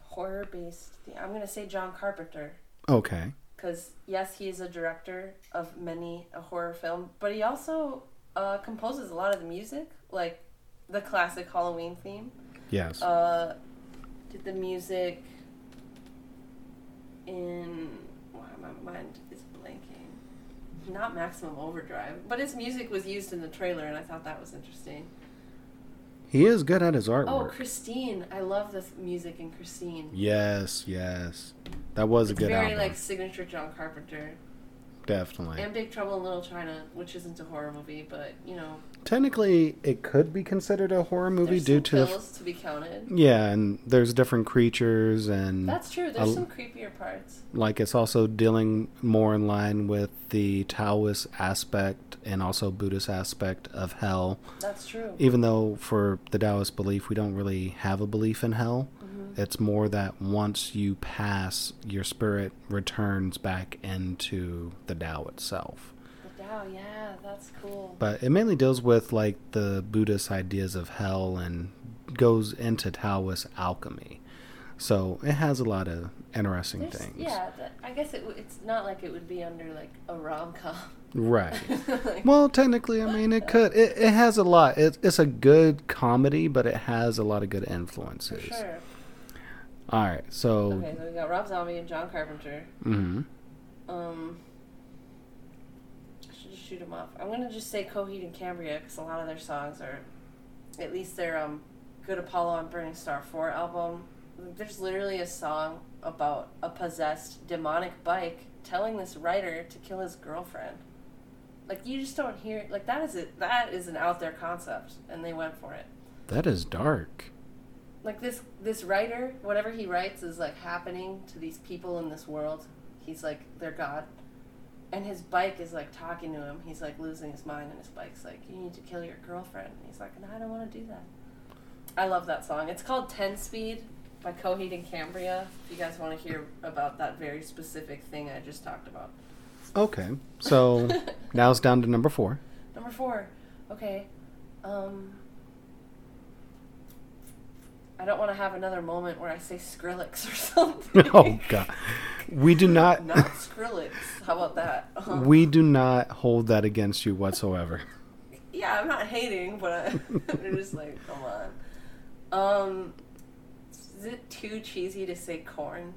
horror based. I'm gonna say John Carpenter. Okay. Because yes, he is a director of many a horror film, but he also uh, composes a lot of the music, like the classic Halloween theme. Yes. Uh, did the music in wow, my mind is blanking. Not Maximum Overdrive, but his music was used in the trailer, and I thought that was interesting. He is good at his artwork. Oh. Christine! I love the music in Christine. yes, yes. That was a It's good very album. like signature John Carpenter. Definitely. And Big Trouble in Little China, which isn't a horror movie, but you know, Technically, it could be considered a horror movie due to the kills to be counted. Yeah, and there's different creatures, and That's true. There's a- some creepier parts. like it's also dealing more in line with the Taoist aspect and also Buddhist aspect of hell. That's true. Even though for the Taoist belief, we don't really have a belief in hell. Mm-hmm. It's more that once you pass, your spirit returns back into the Tao itself. The Tao, yeah, that's cool. But it mainly deals with like the Buddhist ideas of hell and goes into Taoist alchemy. So it has a lot of interesting There's, things. yeah, I guess it, it's not like it would be under like a rom com. Right. like, Well, technically, I mean, it could. It, it has a lot. It, it's a good comedy, but it has a lot of good influences. sure. All right. So, Okay, so we got Rob Zombie and John Carpenter. Mm-hmm. Um, I should just shoot them off. I'm gonna just say Coheed and Cambria because a lot of their songs are, at least their um, Good Apollo I'm Burning Star 4 album. There's literally a song about a possessed demonic bike telling this writer to kill his girlfriend. Like you just don't hear like that is it that is an out there concept and they went for it. that is dark. Like this this writer, whatever he writes is like happening to these people in this world. He's like their god. And his bike is like talking to him. He's like losing his mind and his bike's like, You need to kill your girlfriend and he's like, No, I don't wanna do that. I love that song. It's called Ten Speed by Coheed and Cambria. If you guys want to hear about that very specific thing I just talked about. Okay. So now it's down to number four. Number four. Okay. Um I don't want to have another moment where I say Skrillex or something. oh God, we do not. Not Skrillex. How about that? Um, we do not hold that against you whatsoever. yeah, I'm not hating, but I, I'm just like, come on. Um, is it too cheesy to say Korn?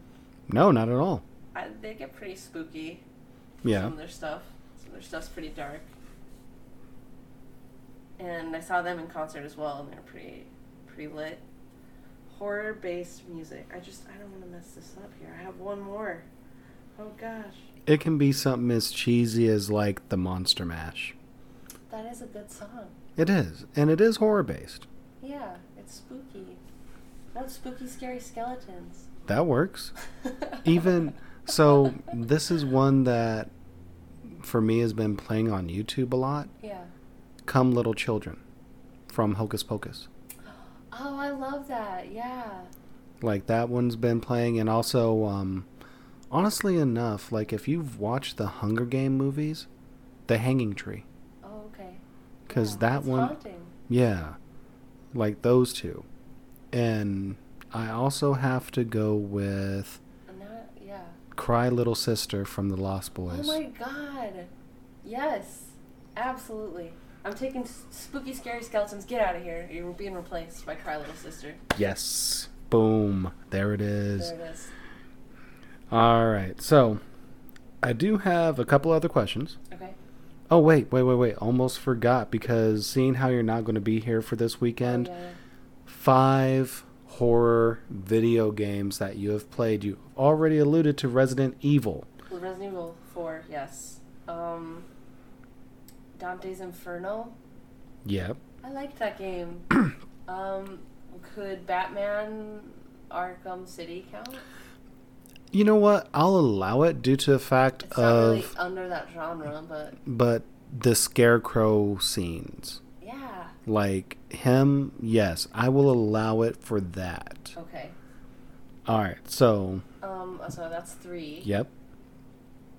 No, not at all. I, they get pretty spooky. Yeah. Some of their stuff. Some of their stuff's pretty dark. And I saw them in concert as well, and they're pretty, pretty lit. Horror-based music. I just I don't want to mess this up here. I have one more. Oh gosh, It can be something as cheesy as like the Monster Mash. that is a good song. It is, and it is horror based. Yeah, it's spooky. No spooky, scary skeletons. That works. Even so, this is one that for me has been playing on YouTube a lot. yeah. Come Little Children from Hocus Pocus. Oh, I love that. Yeah. Like that one's been playing, and also, um, honestly enough, like if you've watched the Hunger Game movies, The Hanging Tree, Oh, okay. because Yeah, that one, haunting. yeah, like those two, and I also have to go with And that, yeah. Cry Little Sister from the Lost Boys. Oh my god. Yes. Absolutely. I'm taking spooky, scary skeletons. Get out of here. You're being replaced by Cry Little Sister. yes. Boom. There it is. There it is. All right. So, I do have a couple other questions. Okay. Oh, wait, wait, wait, wait. Almost forgot because seeing how you're not going to be here for this weekend, Oh, yeah, five horror video games that you have played. You already alluded to Resident Evil. Resident Evil 4, yes. Um, Dante's Inferno. Yep. I liked that game. um, could Batman Arkham City count? You know what? I'll allow it due to the fact It's of really under that genre, but but the scarecrow scenes. yeah. Like him, yes, I will allow it for that. Okay. All right. So, Um, so that's three. yep.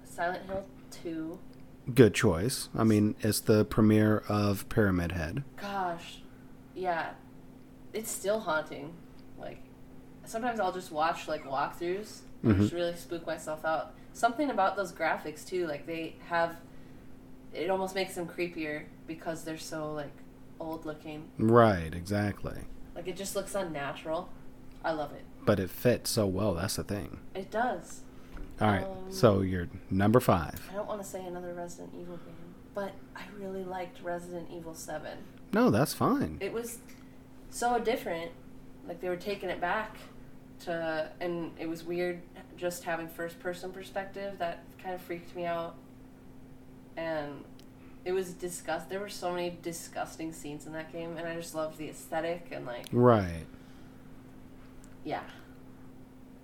Silent Hill 2. Good choice. I mean, it's the premiere of Pyramid Head. Gosh. Yeah. It's still haunting. Like, sometimes I'll just watch, like, walkthroughs and Mhm. just really spook myself out. Something about those graphics, too. Like, they have. It almost makes them creepier because they're so, like, old looking. Right, exactly. Like, it just looks unnatural. I love it. But it fits so well. That's the thing. It does. All right. Um, so you're number five. I don't want to say another Resident Evil game, but I really liked Resident Evil 7. No, that's fine. It was so different. Like they were taking it back to, and it was weird just having first person perspective. That kind of freaked me out. And it was disgust. There were so many disgusting scenes in that game, and I just loved the aesthetic and like, Right. yeah,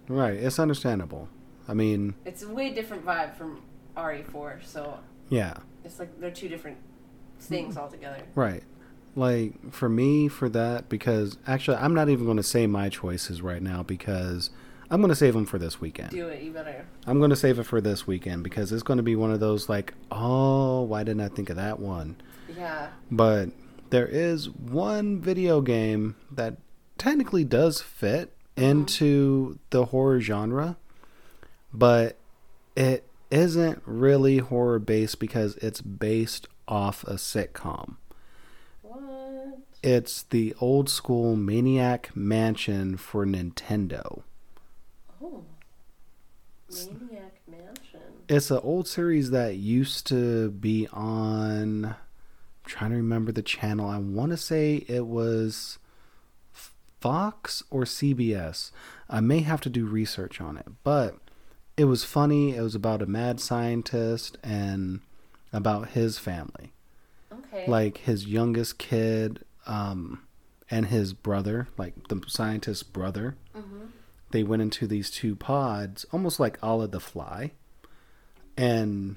Right. It's understandable. I mean, it's a way different vibe from RE4. So yeah. it's like they're two different things altogether. Right. Like for me, for that, because actually, I'm not even going to say my choices right now because I'm going to save them for this weekend. Do it, you better. I'm going to save it for this weekend because it's going to be one of those like, oh, why didn't I think of that one? Yeah. But there is one video game that technically does fit mm-hmm. into the horror genre, but it isn't really horror based because it's based off a sitcom. What? It's the old school Maniac Mansion for Nintendo. Oh. Maniac Mansion. It's an old series that used to be on. I'm trying to remember the channel. I want to say it was Fox or CBS. I may have to do research on it, but it was funny. It was about a mad scientist and about his family. Okay. like his youngest kid um and his brother like the scientist's brother mm-hmm. they went into these two pods almost like all of the fly and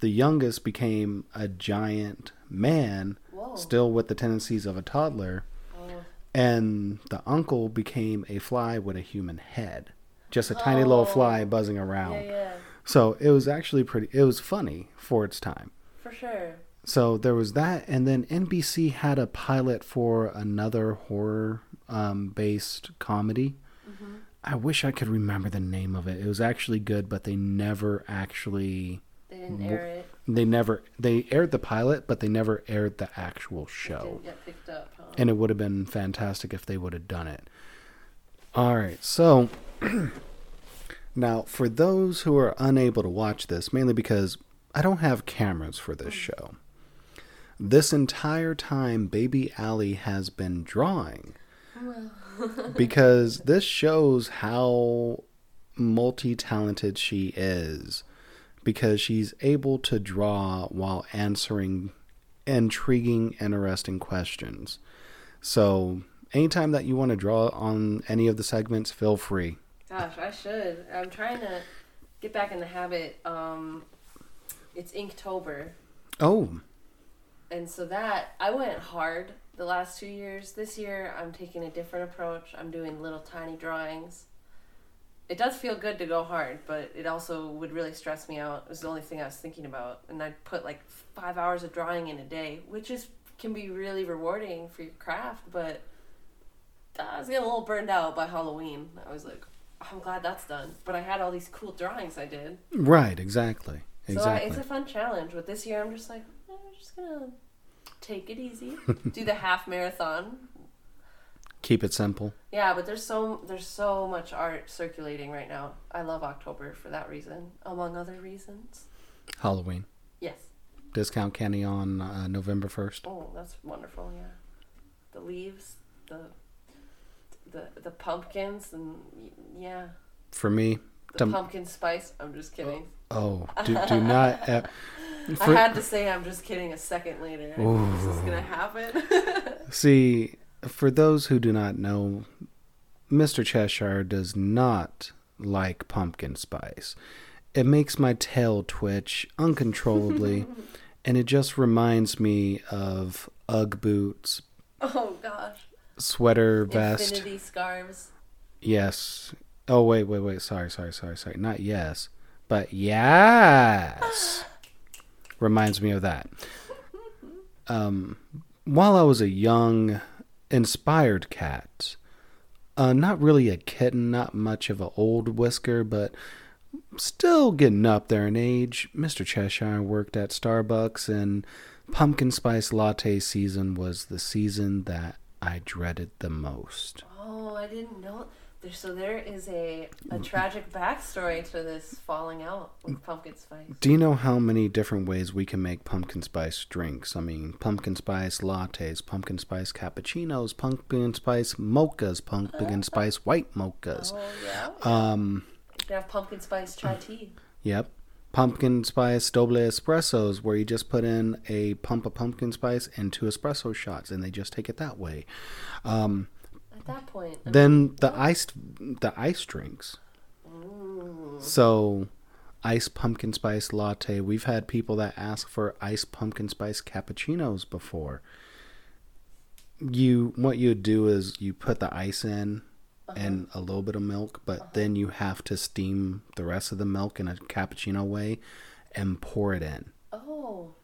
the youngest became a giant man Whoa. still with the tendencies of a toddler Oh. and the uncle became a fly with a human head just a tiny little Oh. fly buzzing around Yeah, yeah. so it was actually pretty it was funny for its time For sure. so there was that, and then NBC had a pilot for another horror um, based comedy. Mm-hmm. I wish I could remember the name of it. It was actually good, but they never actually They didn't air it. they never they aired the pilot, but they never aired the actual show. didn't get picked up. Huh? And it would have been fantastic if they would have done it. All right, so now for those who are unable to watch this, mainly because I don't have cameras for this show, this entire time Baby Alli has been drawing because this shows how multi talented she is because she's able to draw while answering intriguing, interesting questions. So, anytime that you want to draw on any of the segments, feel free. Gosh, I should. I'm trying to get back in the habit. Um, it's Inktober, Oh, and so that I went hard the last two years. This year, I'm taking a different approach. I'm doing little tiny drawings. It does feel good to go hard, but it also would really stress me out. It was the only thing I was thinking about, and I put like five hours of drawing in a day, which is can be really rewarding for your craft. But I was getting a little burned out by Halloween. I was like, I'm glad that's done. But I had all these cool drawings I did. Right, exactly. Exactly. So I, it's a fun challenge. But this year I'm just like, eh, I'm just gonna take it easy. Do the half marathon. Keep it simple. Yeah, but there's so there's so much art circulating right now. I love October for that reason, among other reasons. Halloween. Yes. Discount candy on uh, November 1st. Oh, that's wonderful. Yeah. The leaves, the the the pumpkins, and yeah, For me, the pumpkin spice. I'm just kidding. oh, do, do not. Uh, I had to say I'm just kidding a second later. Knew This is gonna happen. See, for those who do not know, Mr. Cheshire does not like pumpkin spice. It makes my tail twitch uncontrollably, and it just reminds me of Ugg boots, oh gosh. Sweater vest. Infinity scarves. Yes. Oh, wait, wait, wait. Sorry, sorry, sorry, sorry. Not yes, but yes. Reminds me of that. Um, while I was a young, inspired cat, uh, not really a kitten, not much of an old whisker, but still getting up there in age, Mr. Cheshire worked at Starbucks, and pumpkin spice latte season was the season that I dreaded the most. Oh, I didn't know. There, so there is a a tragic backstory to this falling out with pumpkin spice. Do you know how many different ways we can make pumpkin spice drinks? I mean, pumpkin spice lattes, pumpkin spice cappuccinos, pumpkin spice mochas, pumpkin spice white mochas. Oh yeah. Um, You can have pumpkin spice chai tea. yep. Pumpkin spice doble espressos, where you just put in a pump of pumpkin spice and two espresso shots, and they just take it that way. Um, At that point, I'm then the iced, the ice drinks. Ooh. So, ice pumpkin spice latte. We've had people that ask for ice pumpkin spice cappuccinos before. You what you do is you put the ice in Uh-huh. and a little bit of milk, but uh-huh. then you have to steam the rest of the milk in a cappuccino way and pour it in. Oh,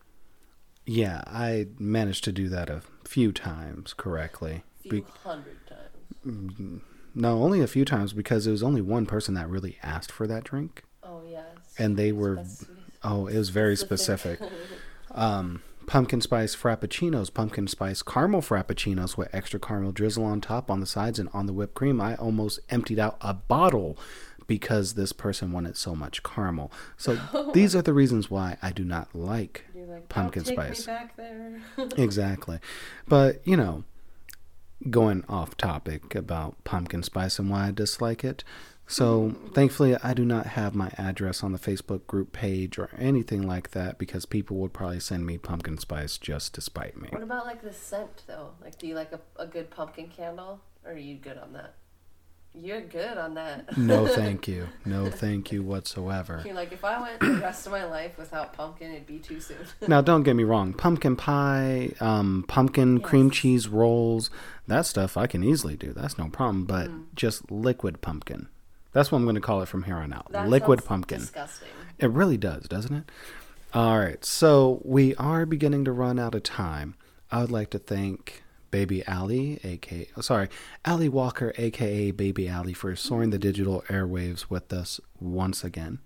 Yeah, I managed to do that a few times correctly. few Be- hundred times. Mm, no, only a few times because it was only one person that really asked for that drink. Oh yes. And they were Oh, it was very specific. Um, pumpkin spice frappuccinos, pumpkin spice caramel frappuccinos with extra caramel drizzle on top, on the sides, and on the whipped cream. I almost emptied out a bottle because this person wanted so much caramel. So oh. these are the reasons why I do not like like, pumpkin spice. Me back there. exactly. But you know, going off topic about pumpkin spice and why I dislike it. So thankfully, I do not have my address on the Facebook group page or anything like that because people would probably send me pumpkin spice just to spite me. what about like the scent though? Like, do you like a, a good pumpkin candle, or are you good on that? You're good on that. No, thank you. No, thank you whatsoever. You're like, if I went the rest of my life without pumpkin, it'd be too soon. Now, don't get me wrong. Pumpkin pie, um, pumpkin cream cheese rolls, that stuff I can easily do. That's no problem. But just liquid pumpkin. That's what I'm going to call it from here on out. That liquid pumpkin. Disgusting. It really does, doesn't it? All right, so we are beginning to run out of time. I would like to thank Baby Alli, aka oh, sorry, Alli Walker, aka Baby Alli, for soaring the digital airwaves with us once again.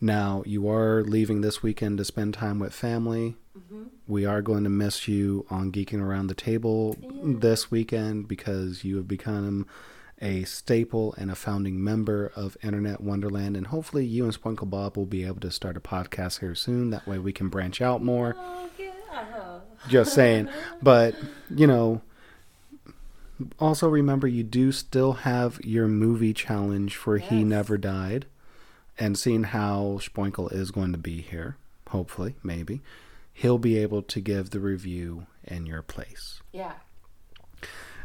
Now you are leaving this weekend to spend time with family. Mm-hmm. We are going to miss you on geeking around the table this weekend because you have become a staple and a founding member of Internet Wonderland, and hopefully you and Spunkle Bob will be able to start a podcast here soon. That way we can branch out more. Oh yeah. Just uh-huh. saying, but you know. Also, remember you do still have your movie challenge for He Never Died, and seeing how Spoinkle is going to be here, hopefully, maybe, he'll be able to give the review in your place. Yeah.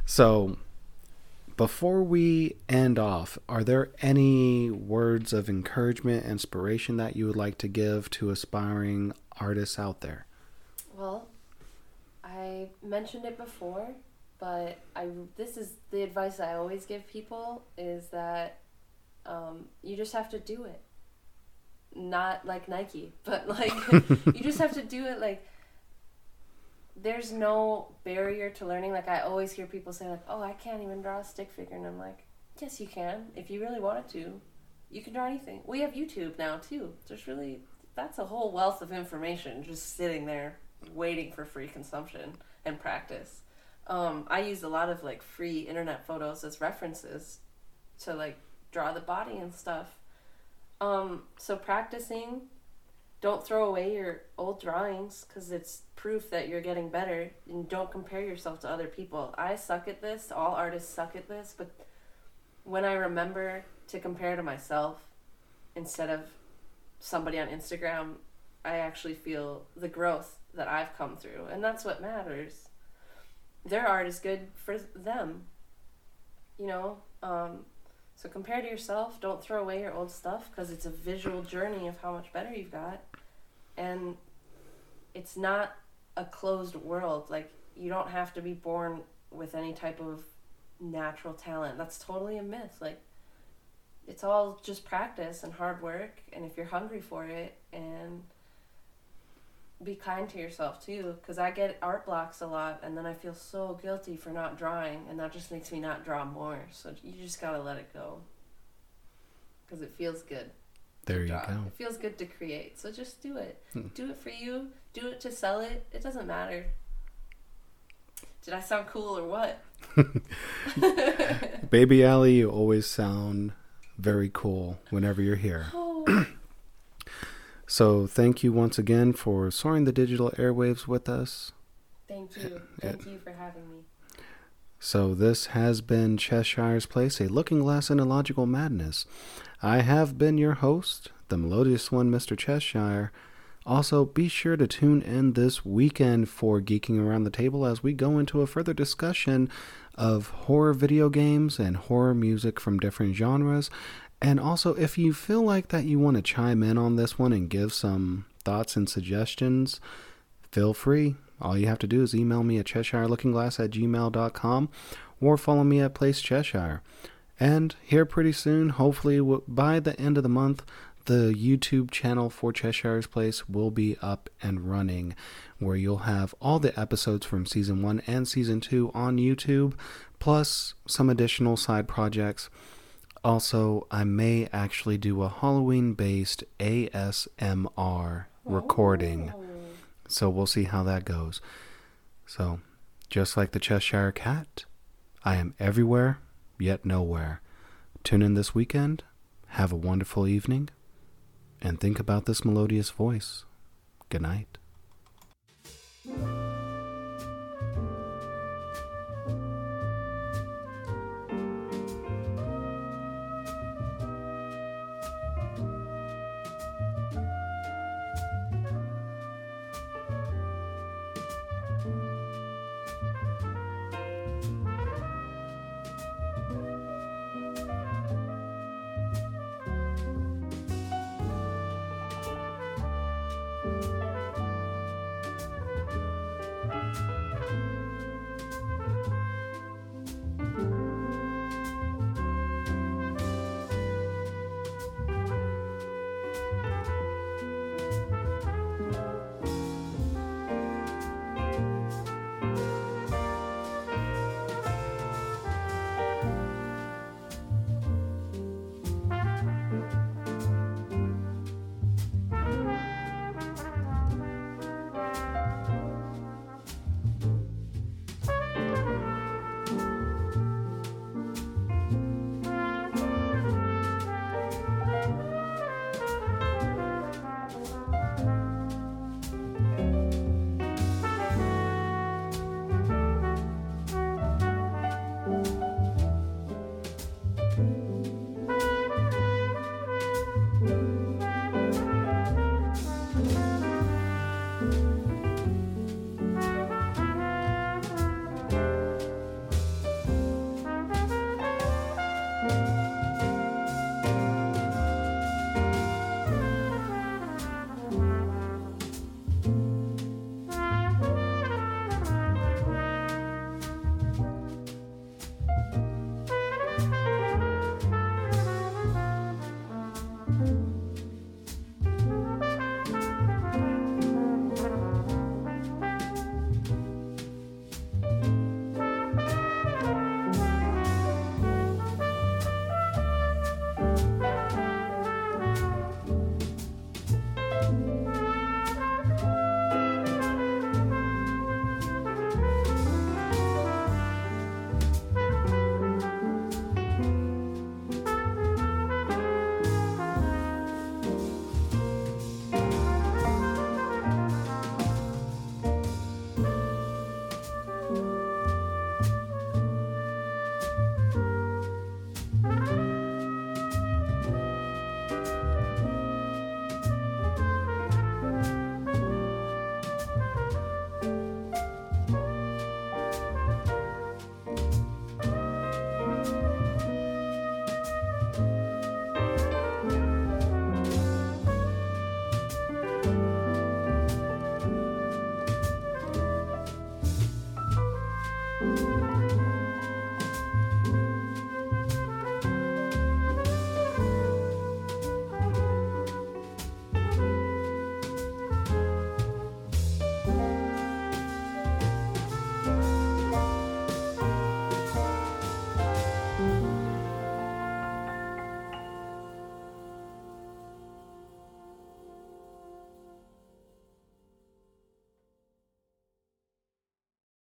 So, before we end off, are there any words of encouragement, inspiration that you would like to give to aspiring artists out there? Well, I mentioned it before, but I this is the advice I always give people is that um, you just have to do it. Not like Nike, but like you just have to do it. Like there's no barrier to learning. Like I always hear people say, like, "Oh, I can't even draw a stick figure," and I'm like, Yes, you can. If you really wanted to, you can draw anything. We have YouTube now too. There's really that's a whole wealth of information just sitting there waiting for free consumption and practice. Um, I use a lot of like free internet photos as references to like draw the body and stuff. Um, so practicing, don't throw away your old drawings because it's proof that you're getting better and don't compare yourself to other people. I suck at this. All artists suck at this, but when I remember to compare to myself instead of somebody on Instagram, I actually feel the growth that I've come through, and that's what matters. Their art is good for them, you know. Um, so compare to yourself. Don't throw away your old stuff because it's a visual journey of how much better you've got, and it's not a closed world. Like you don't have to be born with any type of natural talent. That's totally a myth. Like it's all just practice and hard work and if you're hungry for it and be kind to yourself too because i get art blocks a lot and then i feel so guilty for not drawing and that just makes me not draw more so you just gotta let it go because it feels good there you draw. go it feels good to create so just do it hmm. do it for you do it to sell it it doesn't matter did i sound cool or what baby Alli, you always sound very cool whenever you're here. Oh. so thank you once again for soaring the digital airwaves with us. Thank you. Thank you for having me. So this has been Cheshire's Place, a looking glass into logical madness. I have been your host, the melodious one, Mr. Cheshire. Also, be sure to tune in this weekend for Geeking Around the Table as we go into a further discussion of horror video games and horror music from different genres. And also, if you feel like that you want to chime in on this one and give some thoughts and suggestions, feel free. All you have to do is email me at CheshireLookingGlass at gmail.com or follow me at Place Cheshire. And here pretty soon, hopefully by the end of the month, the YouTube channel for Cheshire's Place will be up and running, where you'll have all the episodes from season one and season two on YouTube, plus some additional side projects. Also, I may actually do a Halloween based ASMR recording. Oh. So we'll see how that goes. So, just like the Cheshire Cat, I am everywhere, yet nowhere. Tune in this weekend. Have a wonderful evening and think about this melodious voice. Good night.